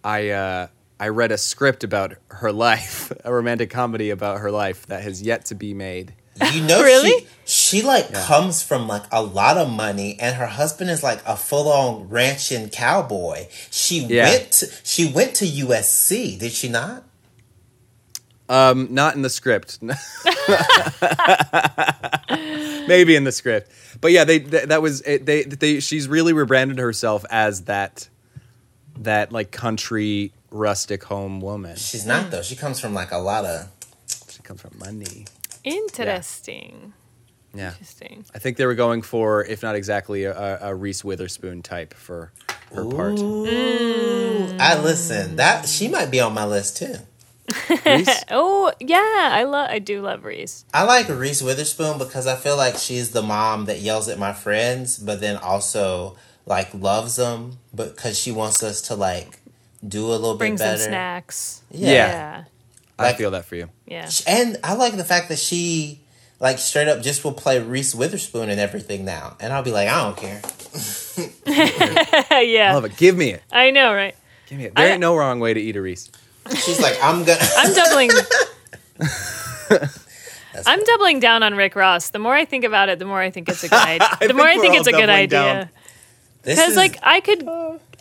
I uh, I read a script about her life, a romantic comedy about her life that has yet to be made. You know, Really? she she like comes from like a lot of money, and her husband is like a full on ranching cowboy. She Yeah. went to, she went to USC, did she not? Um, not in the script. Maybe in the script, but yeah, they th- that was it, they they she's really rebranded herself as that that like country rustic home woman. She's not though. She comes from like a lot of. She comes from money. Interesting. Yeah. Interesting. I think they were going for, if not exactly, a, a Reese Witherspoon type for her part. Ooh. Mm. I listen. That she might be on my list too. Oh, yeah. I love, I do love Reese. I like Reese Witherspoon because I feel like she's the mom that yells at my friends, but then also like loves them, but because she wants us to like do a little Brings bit them better. snacks. Yeah. Yeah. I feel that for you. Yeah. And I like the fact that she like straight up just will play Reese Witherspoon and everything now, and I'll be like, I don't care. I yeah. love it. Give me it. I know, right? Give me it. There I- ain't no wrong way to eat a Reese. She's like, I'm gonna. I'm doubling. I'm doubling down on Rick Ross. The more I think about it, the more I think it's a good idea. The more I think it's a good idea. down. This Because like I could,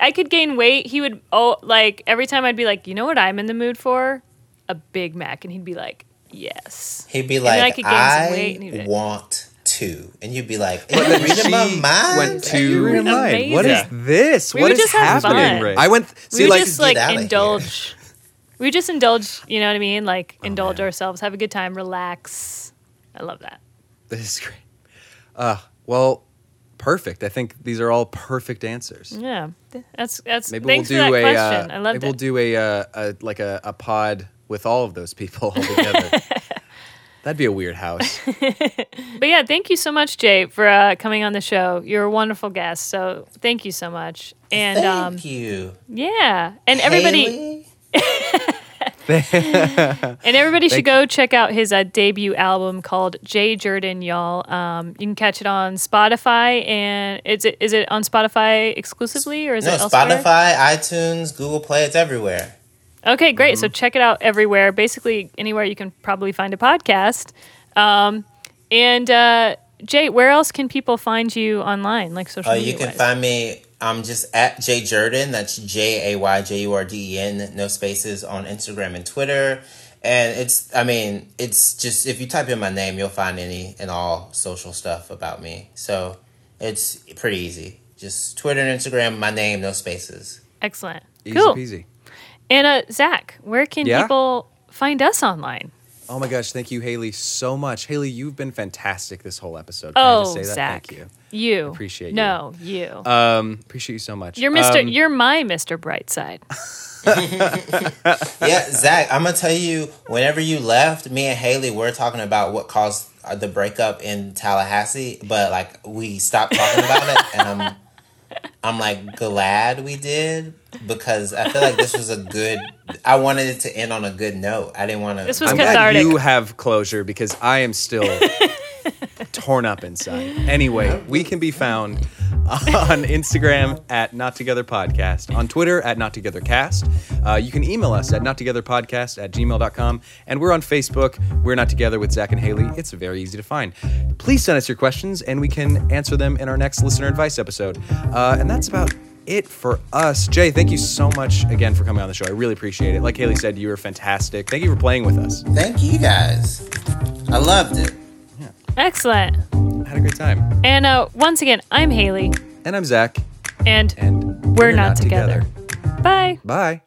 I could gain weight. He would oh like every time I'd be like, you know what I'm in the mood for, a Big Mac, and he'd be like, yes. he'd be then I like, could gain some I, weight and he'd be like- want to, and you'd be like, But Are then you reading she my mind? went Are you to reading- Amazing. What is this? We what would is just have happening? fun. I went see we would like just like indulge. we would just indulge. You know what I mean? Like Oh, indulge man. ourselves, have a good time, relax. I love that. this is great. Uh, well, perfect. I think these are all perfect answers. Yeah, that's that's. Maybe we'll for do that a question. uh, I loved maybe we'll do a, uh, a like a, a pod with all of those people all together. That'd be a weird house. But yeah, thank you so much, Jay, for uh, coming on the show. You're a wonderful guest, so thank you so much. And Thank um, you. yeah, and everybody, Haley? and everybody should go check out his uh, debut album called Jay Jurden, y'all. Um, you can catch it on Spotify, and is it is it on Spotify exclusively, or is No, it elsewhere? Spotify, iTunes, Google Play, it's everywhere. Okay, great. Mm-hmm. So check it out everywhere. Basically, anywhere you can probably find a podcast. Um, and uh, Jay, where else can people find you online, like social Uh, media? you can find me. I'm just at Jay Jurden. That's J A Y J U R D E N. No spaces on Instagram and Twitter. And it's, I mean, it's just if you type in my name, you'll find any and all social stuff about me. So it's pretty easy. Just Twitter and Instagram, my name, no spaces. Excellent. Easy cool. peasy. And uh, Zach, where can Yeah? people find us online? Oh my gosh, thank you, Haley, so much. Haley, you've been fantastic this whole episode. Can I Oh, just say that? Zach, Thank you. You Appreciate you. No, you. Um, appreciate you so much. you're Mister. Um, you're my Mister Brightside. Yeah, Zach, I'm gonna tell you. Whenever you left, me and Haley were talking about what caused uh, the breakup in Tallahassee, but like we stopped talking about it, and I'm, I'm like glad we did because I feel like this was a good. I wanted it to end on a good note. I didn't want to. This was I'm cathartic. glad you have closure because I am still torn up inside. Anyway, we can be found on Instagram at Not Together Podcast, on Twitter at Not Together Cast. Uh, you can email us at nottogetherpodcast at gmail.com, and we're on Facebook. We're Not Together with Zach and Haley. It's very easy to find. Please send us your questions, and we can answer them in our next listener advice episode. Uh, and that's about it for us. Jay, thank you so much again for coming on the show. I really appreciate it. Like Haley said, you were fantastic. Thank you for playing with us. Thank you guys. I loved it. Excellent. I had a great time. And uh, once again, I'm Haley, And I'm Zach, and and we're, not, together. Bye. Bye.